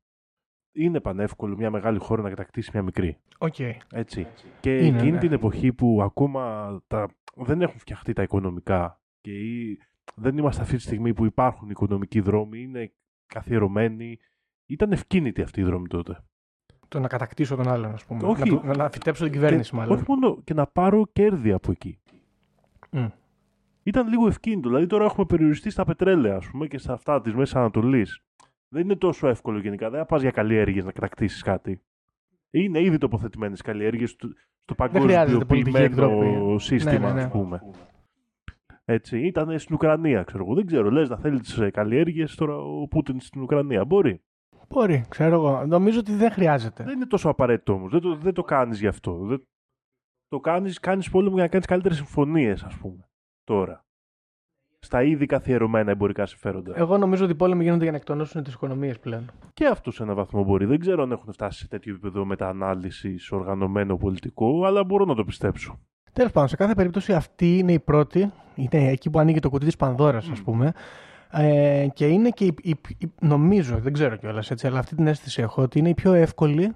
Είναι πανεύκολο μια μεγάλη χώρα να κατακτήσει μια μικρή. Οκ. Έτσι. Και Είναι, εκείνη ναι. την εποχή που ακόμα τα... δεν έχουν φτιαχτεί τα οικονομικά και ή... δεν είμαστε αυτή τη στιγμή που υπάρχουν οικονομικοί δρόμοι, είναι καθιερωμένοι. Ήταν ευκίνητη αυτή η δρόμη τότε. Το να κατακτήσω τον άλλον, ας πούμε. Όχι. Να, του- να φυτέψω την κυβέρνηση, και, μάλλον. Όχι μόνο και να πάρω κέρδη από εκεί. Μμ. Ήταν λίγο ευκίνητο. Δηλαδή τώρα έχουμε περιοριστεί στα πετρέλαια, ας πούμε, και σε αυτά της Μέσης Ανατολής. Δεν είναι τόσο εύκολο γενικά. Δεν θα πας για καλλιέργειες να κατακτήσεις κάτι. Είναι ήδη τοποθετημένες καλλιέργειες στο, στο χρειάζεται πολιτική παγκοσμιοποιημένο εκτροπή. σύστημα, Ναι, ναι, ναι. ας πούμε. Έτσι, ήταν στην Ουκρανία, ξέρω εγώ. Δεν ξέρω, λες να θέλεις τι καλλιέργειες τώρα ο Πούτιν στην Ουκρανία. Μπορεί. Μπορεί, ξέρω εγώ. Νομίζω ότι δεν χρειάζεται. Δεν είναι τόσο απαραίτητο όμως. Δεν το, δεν το κάνεις γι' αυτό. Δεν... Το κάνεις κάνεις πόλεμο για να κάνεις καλύτερες συμφωνίες, ας πούμε. Τώρα. Στα ήδη καθιερωμένα εμπορικά συμφέροντα. Εγώ νομίζω ότι οι πόλεμοι γίνονται για να εκτονώσουν τις οικονομίες πλέον. Και αυτό σε έναν βαθμό μπορεί. Δεν ξέρω αν έχουν φτάσει σε τέτοιο επίπεδο μετανάλυση οργανωμένο πολιτικό, αλλά μπορώ να το πιστέψω. Τέλος πάντων, σε κάθε περίπτωση αυτή είναι η πρώτη. Είναι εκεί που ανοίγει το κουτί της Πανδώρας, ας πούμε. Ε, και είναι και η, η- η- νομίζω, δεν ξέρω κιόλας έτσι, αλλά αυτή την αίσθηση έχω ότι είναι η πιο εύκολη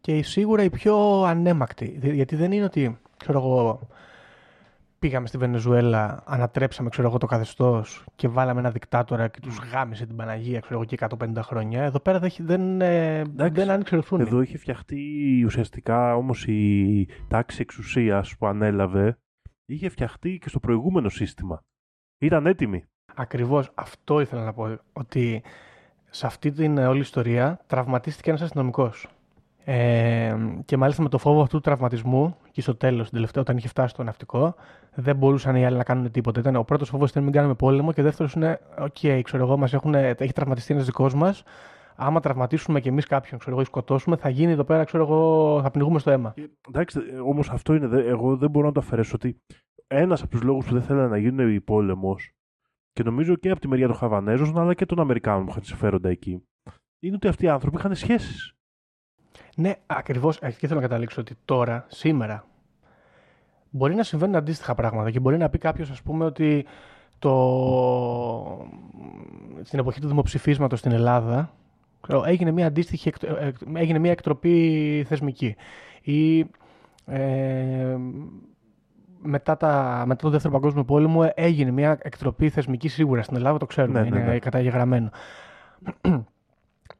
και η- σίγουρα η πιο ανέμακτη. Δη- Γιατί δεν είναι ότι, ξέρω εγώ, πήγαμε στη Βενεζουέλα, ανατρέψαμε ξέρω εγώ, το καθεστώς και βάλαμε ένα δικτάτορα και τους γάμισε την Παναγία ξέρω εγώ, και 150 χρόνια. Εδώ πέρα δεν, έχει- δεν, ε, δεν άνοιξε ρουθούνη. Εδώ είχε φτιαχτεί ουσιαστικά όμως η τάξη εξουσίας που ανέλαβε. Είχε φτιαχτεί και στο προηγούμενο σύστημα. Ήταν έτοιμη. Ακριβώς αυτό ήθελα να πω. Ότι σε αυτή την ε, όλη ιστορία τραυματίστηκε ένας αστυνομικός. Ε, και μάλιστα με το φόβο αυτού του τραυματισμού και στο τέλος, τελευταίο, όταν είχε φτάσει στο ναυτικό, δεν μπορούσαν οι άλλοι να κάνουν τίποτα. Ήταν, ο πρώτος φόβος ήταν μην κάνουμε πόλεμο και ο δεύτερος είναι, οκ, ξέρω εγώ, μας έχουν, έχει τραυματιστεί ένας δικός μας, άμα τραυματίσουμε κι εμείς κάποιον, ξέρω εγώ, ή σκοτώσουμε, θα γίνει εδώ πέρα, ξέρω εγώ, θα πνιγούμε στο αίμα. Ε, Εντάξει, όμως αυτό είναι. δε- Εγώ δεν μπορώ να το αφαιρέσω ότι ένας από τους λόγους που δεν θέλανε να γίνουν οι πόλεμος και νομίζω και από τη μεριά των Χαβανέζων αλλά και των Αμερικάνων που είχαν συμφέροντα εκεί είναι ότι αυτοί οι άνθρωποι είχαν σχέσεις. Ναι, ακριβώς. Εκεί θέλω να καταλήξω ότι τώρα, σήμερα, μπορεί να συμβαίνουν αντίστοιχα πράγματα και μπορεί να πει κάποιος, ας πούμε, ότι το... στην εποχή του δημοψηφίσματος στην Ελλάδα ξέρω, έγινε μια αντίστοιχη εκ- ε, έγινε μια εκτροπή θεσμική. Ή ε, μετά, τα, μετά το Δεύτερο Παγκόσμιο Πόλεμο έγινε μια εκτροπή θεσμική σίγουρα στην Ελλάδα, το ξέρουμε, Ναι, ναι, είναι ναι. καταγεγραμμένο.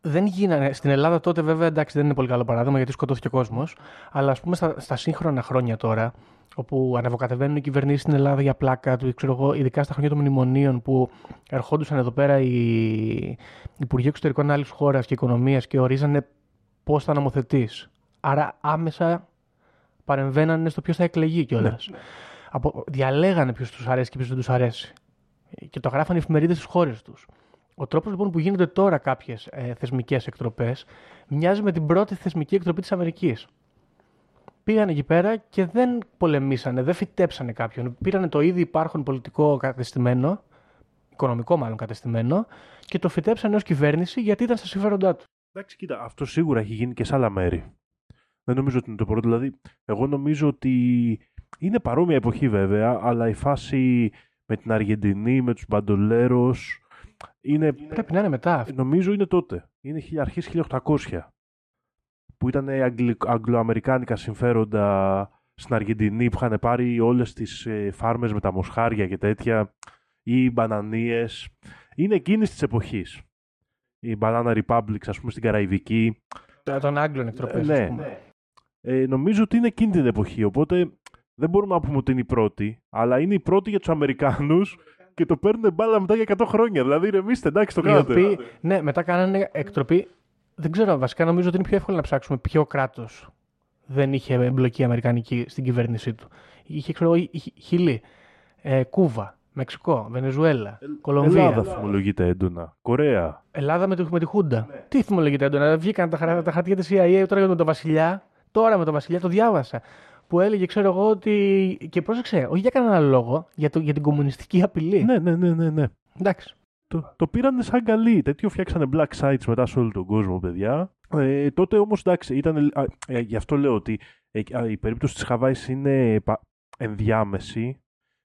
Δεν γίνανε. Στην Ελλάδα τότε, βέβαια, εντάξει, δεν είναι πολύ καλό παράδειγμα γιατί σκοτώθηκε κόσμος. Αλλά ας πούμε στα, στα σύγχρονα χρόνια τώρα, όπου ανεβοκατεβαίνουν οι κυβερνήσεις στην Ελλάδα για πλάκα του, ξέρω εγώ, ειδικά στα χρόνια των μνημονίων που ερχόντουσαν εδώ πέρα οι Υπουργοί Εξωτερικών άλλης χώρας και Οικονομίας και ορίζανε πώς θα νομοθετείς. Άρα άμεσα παρεμβαίνανε στο ποιος θα εκλεγεί κιόλας. Από, διαλέγανε ποιος τους αρέσει και ποιος δεν τους αρέσει. Και το γράφανε οι εφημερίδες στις χώρες τους. Ο τρόπος λοιπόν που γίνονται τώρα κάποιες ε, θεσμικές εκτροπές μοιάζει με την πρώτη θεσμική εκτροπή της Αμερικής. Πήγαν εκεί πέρα και δεν πολεμήσανε, δεν φυτέψανε κάποιον. Πήρανε το ήδη υπάρχον πολιτικό κατεστημένο, οικονομικό μάλλον κατεστημένο, και το φυτέψανε ως κυβέρνηση γιατί ήταν στα συμφέροντά τους. Εντάξει, κοίτα, αυτό σίγουρα έχει γίνει και σε άλλα μέρη. Δεν νομίζω ότι είναι το πρώτο. Δηλαδή, εγώ νομίζω ότι είναι παρόμοια εποχή βέβαια, αλλά η φάση με την Αργεντινή, με τους Μπαντολέρος, είναι, Πρέπει να είναι μετά αυτό. νομίζω είναι τότε. Είναι χι- αρχές 1800, που ήταν αγγλι- αγγλοαμερικάνικα συμφέροντα στην Αργεντινή που είχαν πάρει όλες τις ε, φάρμες με τα μοσχάρια και τέτοια ή μπανανίες. Είναι εκείνης της εποχής. Η Banana Republics, ας πούμε, στην Καραϊβική. Των Άγγλων εκτροπές. Ε, ναι. Ε, νομίζω ότι είναι εκείνη την εποχή, οπότε δεν μπορούμε να πούμε ότι είναι η πρώτη, αλλά είναι η πρώτη για τους Αμερικάνους και το παίρνουν μπάλα μετά για 100 χρόνια. Δηλαδή, ρεμίστε, εντάξει, το Οι κάνατε. οποίοι, ναι, μετά κάνανε εκτροπή. Δεν ξέρω, βασικά νομίζω ότι είναι πιο εύκολο να ψάξουμε ποιο κράτος δεν είχε εμπλοκή αμερικανική στην κυβέρνησή του. Είχε, ξέρω εγώ, Χι- Χιλή, ε, Κούβα, Μεξικό, Βενεζουέλα, Κολομβία. Ελλάδα θυμολογείται έντονα. Κορέα. Ελλάδα με, τη- με τη Χούντα. Τι θυμολογείται έντονα. Βγήκαν τα, χαρα- τα χαρτιά της CIA τώρα με τον Βασιλιά. Τώρα με τον Βασιλιά το διάβασα. Που έλεγε, ξέρω εγώ, ότι. Και πρόσεξε, όχι για κανέναν άλλο λόγο, για, το, για την κομμουνιστική απειλή. Ναι, ναι, ναι, ναι. ναι. Εντάξει. Το, το πήρανε σαν καλή. Τέτοιο φτιάξανε black sites μετά σε όλο τον κόσμο, παιδιά. Ε, τότε όμως, εντάξει, ήταν, α, ε, γι' αυτό λέω ότι ε, α, η περίπτωση της Χαβάης είναι πα- ενδιάμεση,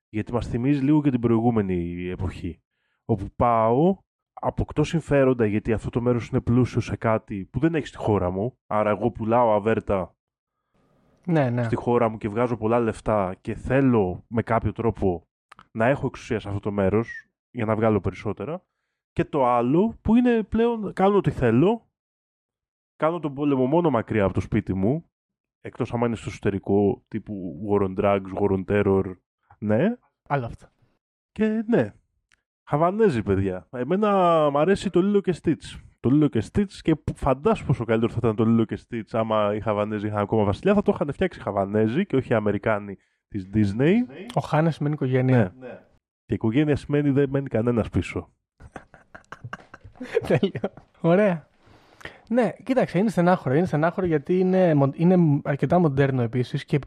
γιατί μας θυμίζει λίγο και την προηγούμενη εποχή. Όπου πάω, αποκτώ συμφέροντα, γιατί αυτό το μέρος είναι πλούσιο σε κάτι που δεν έχει στη χώρα μου, άρα εγώ πουλάω αβέρτα Ναι, ναι. στη χώρα μου και βγάζω πολλά λεφτά και θέλω με κάποιο τρόπο να έχω εξουσία σε αυτό το μέρος για να βγάλω περισσότερα. Και το άλλο που είναι πλέον κάνω ό,τι θέλω, κάνω τον πόλεμο μόνο μακριά από το σπίτι μου, εκτός άμα είναι στο εσωτερικό τύπου war on drugs, war on terror, ναι. Άλλο αυτό. Και ναι, Χαβανέζι παιδιά. Εμένα μου αρέσει το Λίλο και Stitch. Το Λίλο και Stitch και φαντάσου πόσο καλύτερο θα ήταν το Λίλο και Stitch άμα οι Χαβανέζοι είχαν ακόμα βασιλιά. Θα το είχαν φτιάξει οι Χαβανέζοι και όχι οι Αμερικάνοι της Disney. Ο Χάνες σημαίνει οικογένεια. Ναι. Και οικογένεια σημαίνει δεν μένει κανένας πίσω. [laughs] Τέλειο. Ωραία. Ναι, κοίταξε, είναι στενάχωρο. Είναι στενάχωρο γιατί είναι, μο- είναι αρκετά μοντέρνο επίσης και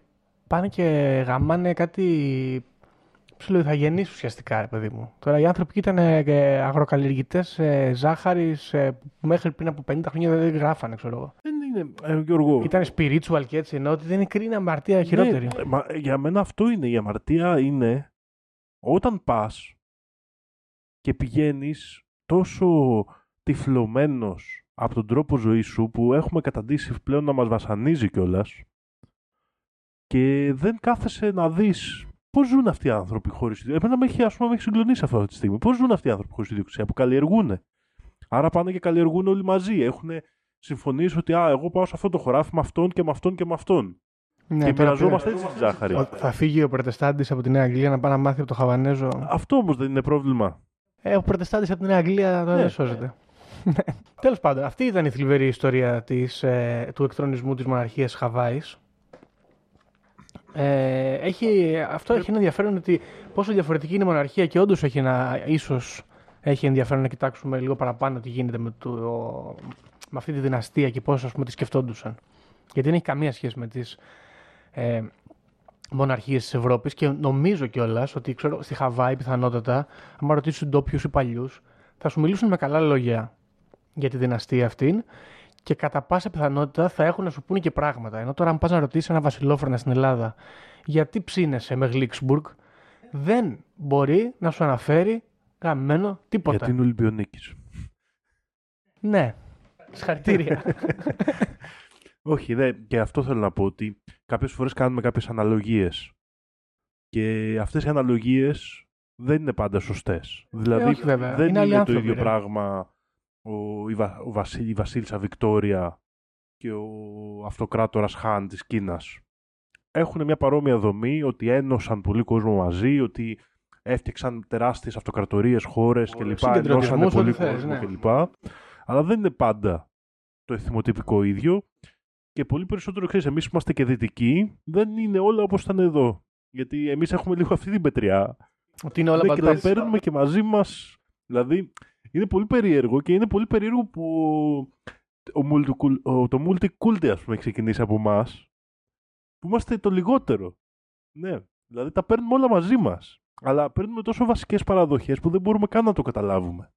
πάνε και γαμάνε κάτι ψιλοϊθαγενεί ουσιαστικά, ρε παιδί μου. Τώρα οι άνθρωποι ήταν αγροκαλλιεργητές ζάχαρης που μέχρι πριν από 50 χρόνια δεν γράφανε, ξέρω εγώ. Δεν είναι, ε, Γιώργο. Ήταν spiritual και έτσι, ενώ ότι δεν είναι κρίνα αμαρτία χειρότερη. Ναι, μα, για μένα αυτό είναι. Η αμαρτία είναι όταν πας και πηγαίνεις τόσο τυφλωμένος από τον τρόπο ζωής σου που έχουμε καταντήσει πλέον να μας βασανίζει κιόλας. και δεν κάθεσαι να δεις πώς ζουν αυτοί οι άνθρωποι χωρίς ιδιοκτησία; Εμένα με έχει, ας πούμε, με έχει συγκλονίσει αυτή τη στιγμή. Πώς ζουν αυτοί οι άνθρωποι χωρίς ιδιοκτησία που καλλιεργούν. Άρα πάνε και καλλιεργούν όλοι μαζί. Έχουν συμφωνήσει ότι α, εγώ πάω σε αυτό το χωράφι με αυτόν και με αυτόν και με αυτόν. Ναι, και τώρα μοιραζόμαστε πήρα- έτσι τη ζάχαρη. Ο- Θα φύγει ο Προτεστάντης από τη Νέα Αγγλία να πάει να μάθει από το Χαβανέζο. Αυτό όμως δεν είναι πρόβλημα. Ε, ο Προτεστάντης από τη Νέα Αγγλία δεν Ναι. σώζεται. Τέλος πάντων, αυτή ήταν η θλιβερή ιστορία της, ε, του εκτρονισμού της μοναρχίας Χαβάης. Ε, έχει, αυτό έχει ένα ενδιαφέρον ότι πόσο διαφορετική είναι η μοναρχία και όντως έχει ένα ίσως έχει ενδιαφέρον να κοιτάξουμε λίγο παραπάνω τι γίνεται με, το, με αυτή τη δυναστεία και πώς ας πούμε τη σκεφτόντουσαν. Γιατί δεν έχει καμία σχέση με τις ε, μοναρχίες της Ευρώπης και νομίζω κιόλας ότι ξέρω, στη Χαβάη πιθανότατα, άμα ρωτήσει ντόπιους ή παλιούς, θα σου μιλήσουν με καλά λόγια για τη δυναστεία αυτήν και κατά πάσα πιθανότητα θα έχουν να σου πούνε και πράγματα. Ενώ τώρα, αν πας να ρωτήσεις ένα βασιλόφρονα στην Ελλάδα, γιατί ψήνεσαι με Γλίξμπουργκ, δεν μπορεί να σου αναφέρει γαμμένο τίποτα. Γιατί είναι Ολυμπιονίκης. Ναι. Συγχαρητήρια. [laughs] Όχι, δε, και αυτό θέλω να πω ότι κάποιες φορές κάνουμε κάποιες αναλογίες και αυτές οι αναλογίες δεν είναι πάντα σωστές. Δηλαδή όχι βέβαια. δεν Είναι είναι, άλλοι το άνθρωποι, ίδιο ρε. πράγμα ο, η, Βα- ο Βασίλη, η Βασίλισσα Βικτόρια και ο αυτοκράτορας Χάν της Κίνας. Έχουν μια παρόμοια δομή ότι ένωσαν πολύ κόσμο μαζί, ότι έφτιαξαν τεράστιες αυτοκρατορίες, χώρες κλπ. Συγκεντρωτισμούς, Ενώσανε ό,τι πολύ θες, κόσμο ναι. κλπ. Αλλά δεν είναι πάντα το εθιμοτυπικό ίδιο. Και πολύ περισσότερο ξέρεις, εμείς που είμαστε και δυτικοί, δεν είναι όλα όπως ήταν εδώ. Γιατί εμείς έχουμε λίγο αυτή την πετριά. Ότι είναι όλα Ναι, παντού και τα έτσι. παίρνουμε και μαζί μας. Δηλαδή, είναι πολύ περίεργο και είναι πολύ περίεργο που ο, multicul- ο- το multiculti, ας πούμε, έχει ξεκινήσει από εμάς. Που είμαστε το λιγότερο. Ναι. Δηλαδή, τα παίρνουμε όλα μαζί μας. Αλλά παίρνουμε τόσο βασικές παραδοχές που δεν μπορούμε καν να το καταλάβουμε.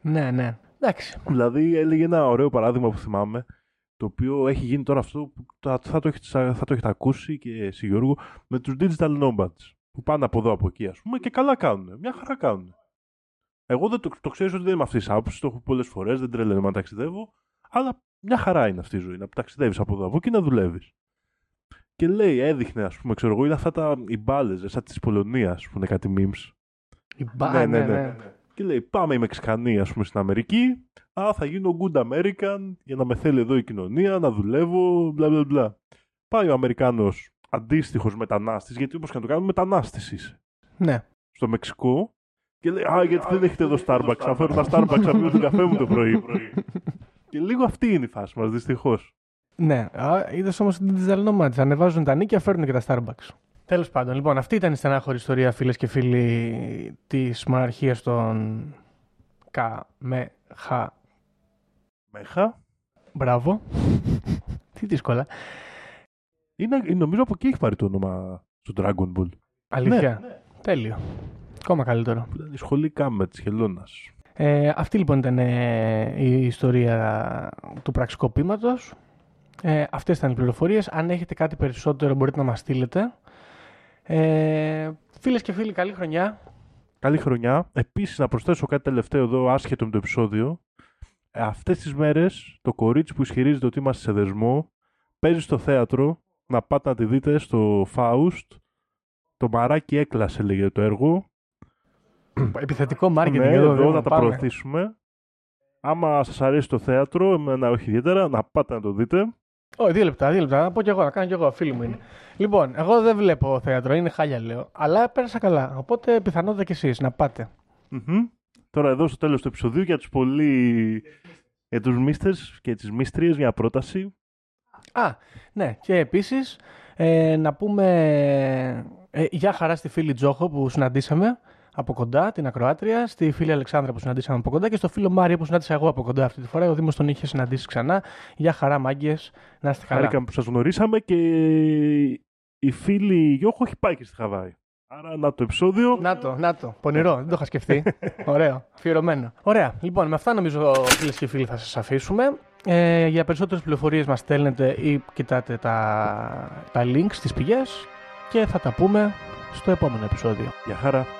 Ναι, ναι. Εντάξει. Δηλαδή έλεγε ένα ωραίο παράδειγμα που θυμάμαι, το οποίο έχει γίνει τώρα αυτό που θα, θα, το, έχετε, θα το έχετε ακούσει και εσύ Γιώργο, με τους digital nomads που πάνε από εδώ από εκεί ας πούμε και καλά κάνουν, μια χαρά κάνουν. Εγώ δεν το, το ξέρω ότι δεν είμαι αυτής της άποψης, το έχω πολλές φορές, δεν τρελαίνομαι να ταξιδεύω, αλλά μια χαρά είναι αυτή η ζωή, να ταξιδεύεις από εδώ από εκεί να δουλεύεις. Και λέει, έδειχνε, ας πούμε, ξέρω εγώ, είναι αυτά τα οι μπάλες, σαν της Πολωνίας, που είναι κάτι memes. Η μπα... Ναι, ναι, ναι, ναι, ναι. Και λέει, πάμε οι Μεξικανοί, ας πούμε, στην Αμερική. Α, θα γίνω good American για να με θέλει εδώ η κοινωνία, να δουλεύω, μπλα μπλα μπλα. Πάει ο Αμερικάνος αντίστοιχος μετανάστης, γιατί όπως και να το κάνουμε, μετανάστης είσαι. Ναι. Στο Μεξικό. Και λέει, Α, γιατί δεν έχετε εδώ Starbucks. Θα φέρω τα Starbucks, θα πιω τον καφέ μου το πρωί. και λίγο αυτή είναι η φάση μας, δυστυχώς. Ναι. Είδες όμως την digital nomads. Ανεβάζουν τα νίκια, φέρνουν και τα Starbucks. Τέλος πάντων, λοιπόν, αυτή ήταν η στενάχωρη ιστορία, φίλες και φίλοι, της μοναρχία των Καμεχα. Μέχα. Μπράβο. [laughs] Τι δύσκολα. Είναι, νομίζω από εκεί έχει πάρει το όνομα στο Dragon Ball. Αλήθεια. Τέλειο. Ακόμα καλύτερο. Που ήταν η σχολή Κάμετ της Χελώνας. Ε, αυτή λοιπόν ήταν ε, η ιστορία του πραξικοπήματος. Ε, αυτές ήταν οι πληροφορίες. Αν έχετε κάτι περισσότερο μπορείτε να μας στείλετε. Ε, φίλες και φίλοι, καλή χρονιά. Καλή χρονιά. Επίσης να προσθέσω κάτι τελευταίο εδώ άσχετο με το επεισόδιο. Ε, αυτές τις μέρες το κορίτσι που ισχυρίζεται ότι είμαστε σε δεσμό παίζει στο θέατρο να πάτε να τη δείτε στο Faust. Το μαράκι έκλασε λέγεται το έργο. [clears throat] Επιθετικό marketing ναι, εδώ. εδώ Δήμο, να τα πάμε. προωθήσουμε. Άμα σας αρέσει το θέατρο, εμένα όχι ιδιαίτερα, να πάτε να το δείτε. Όχι, δύο λεπτά, δύο λεπτά. Να πω κι εγώ, να κάνω κι εγώ, φίλοι μου είναι. Λοιπόν, εγώ δεν βλέπω θέατρο, είναι χάλια λέω. Αλλά πέρασα καλά. Οπότε πιθανότητα κι εσείς να πάτε. Μμμ. Τώρα εδώ στο τέλος του επεισοδίου για τους πολύ... Για τους μίστες και τις μίστριες μια πρόταση. Α, ναι, και επίσης ε, να πούμε ε, για χαρά στη φίλη Τζόχο που συναντήσαμε από κοντά, την Ακροάτρια, στη φίλη Αλεξάνδρα που συναντήσαμε από κοντά και στο φίλο Μάριο που συνάντησα εγώ από κοντά αυτή τη φορά. Ο Δήμος τον είχε συναντήσει ξανά. Για χαρά, μάγκες, να είστε καλά. Χάρηκαμε που σας γνωρίσαμε και η φίλη Γιώχο έχει πάει και στη Χαβάη. Άρα να το επεισόδιο. Να το, να το. Πονηρό, δεν το είχα σκεφτεί. [laughs] Ωραίο, αφιερωμένο. Ωραία. Λοιπόν, με αυτά νομίζω φίλες και φίλοι θα σας αφήσουμε. Ε, για περισσότερες πληροφορίες μας στέλνετε ή κοιτάτε τα, τα links στις πηγές και θα τα πούμε στο επόμενο επεισόδιο. Γεια χαρά.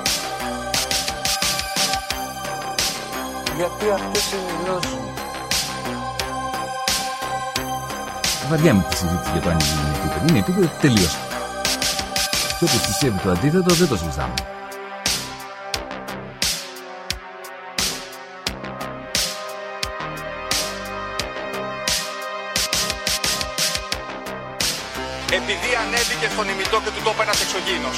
Γιατί αυτές είναι οι γνώσεις μου. Βαριά τη συζήτηση για το αν η γη είναι επίπεδη. Είναι επίπεδη, τελείωσε. Και όποιος πιστεύει το αντίθετο δεν το συζητάμε. Επειδή ανέβηκε στον ημιτό και του το είπε ένας εξωγήινος.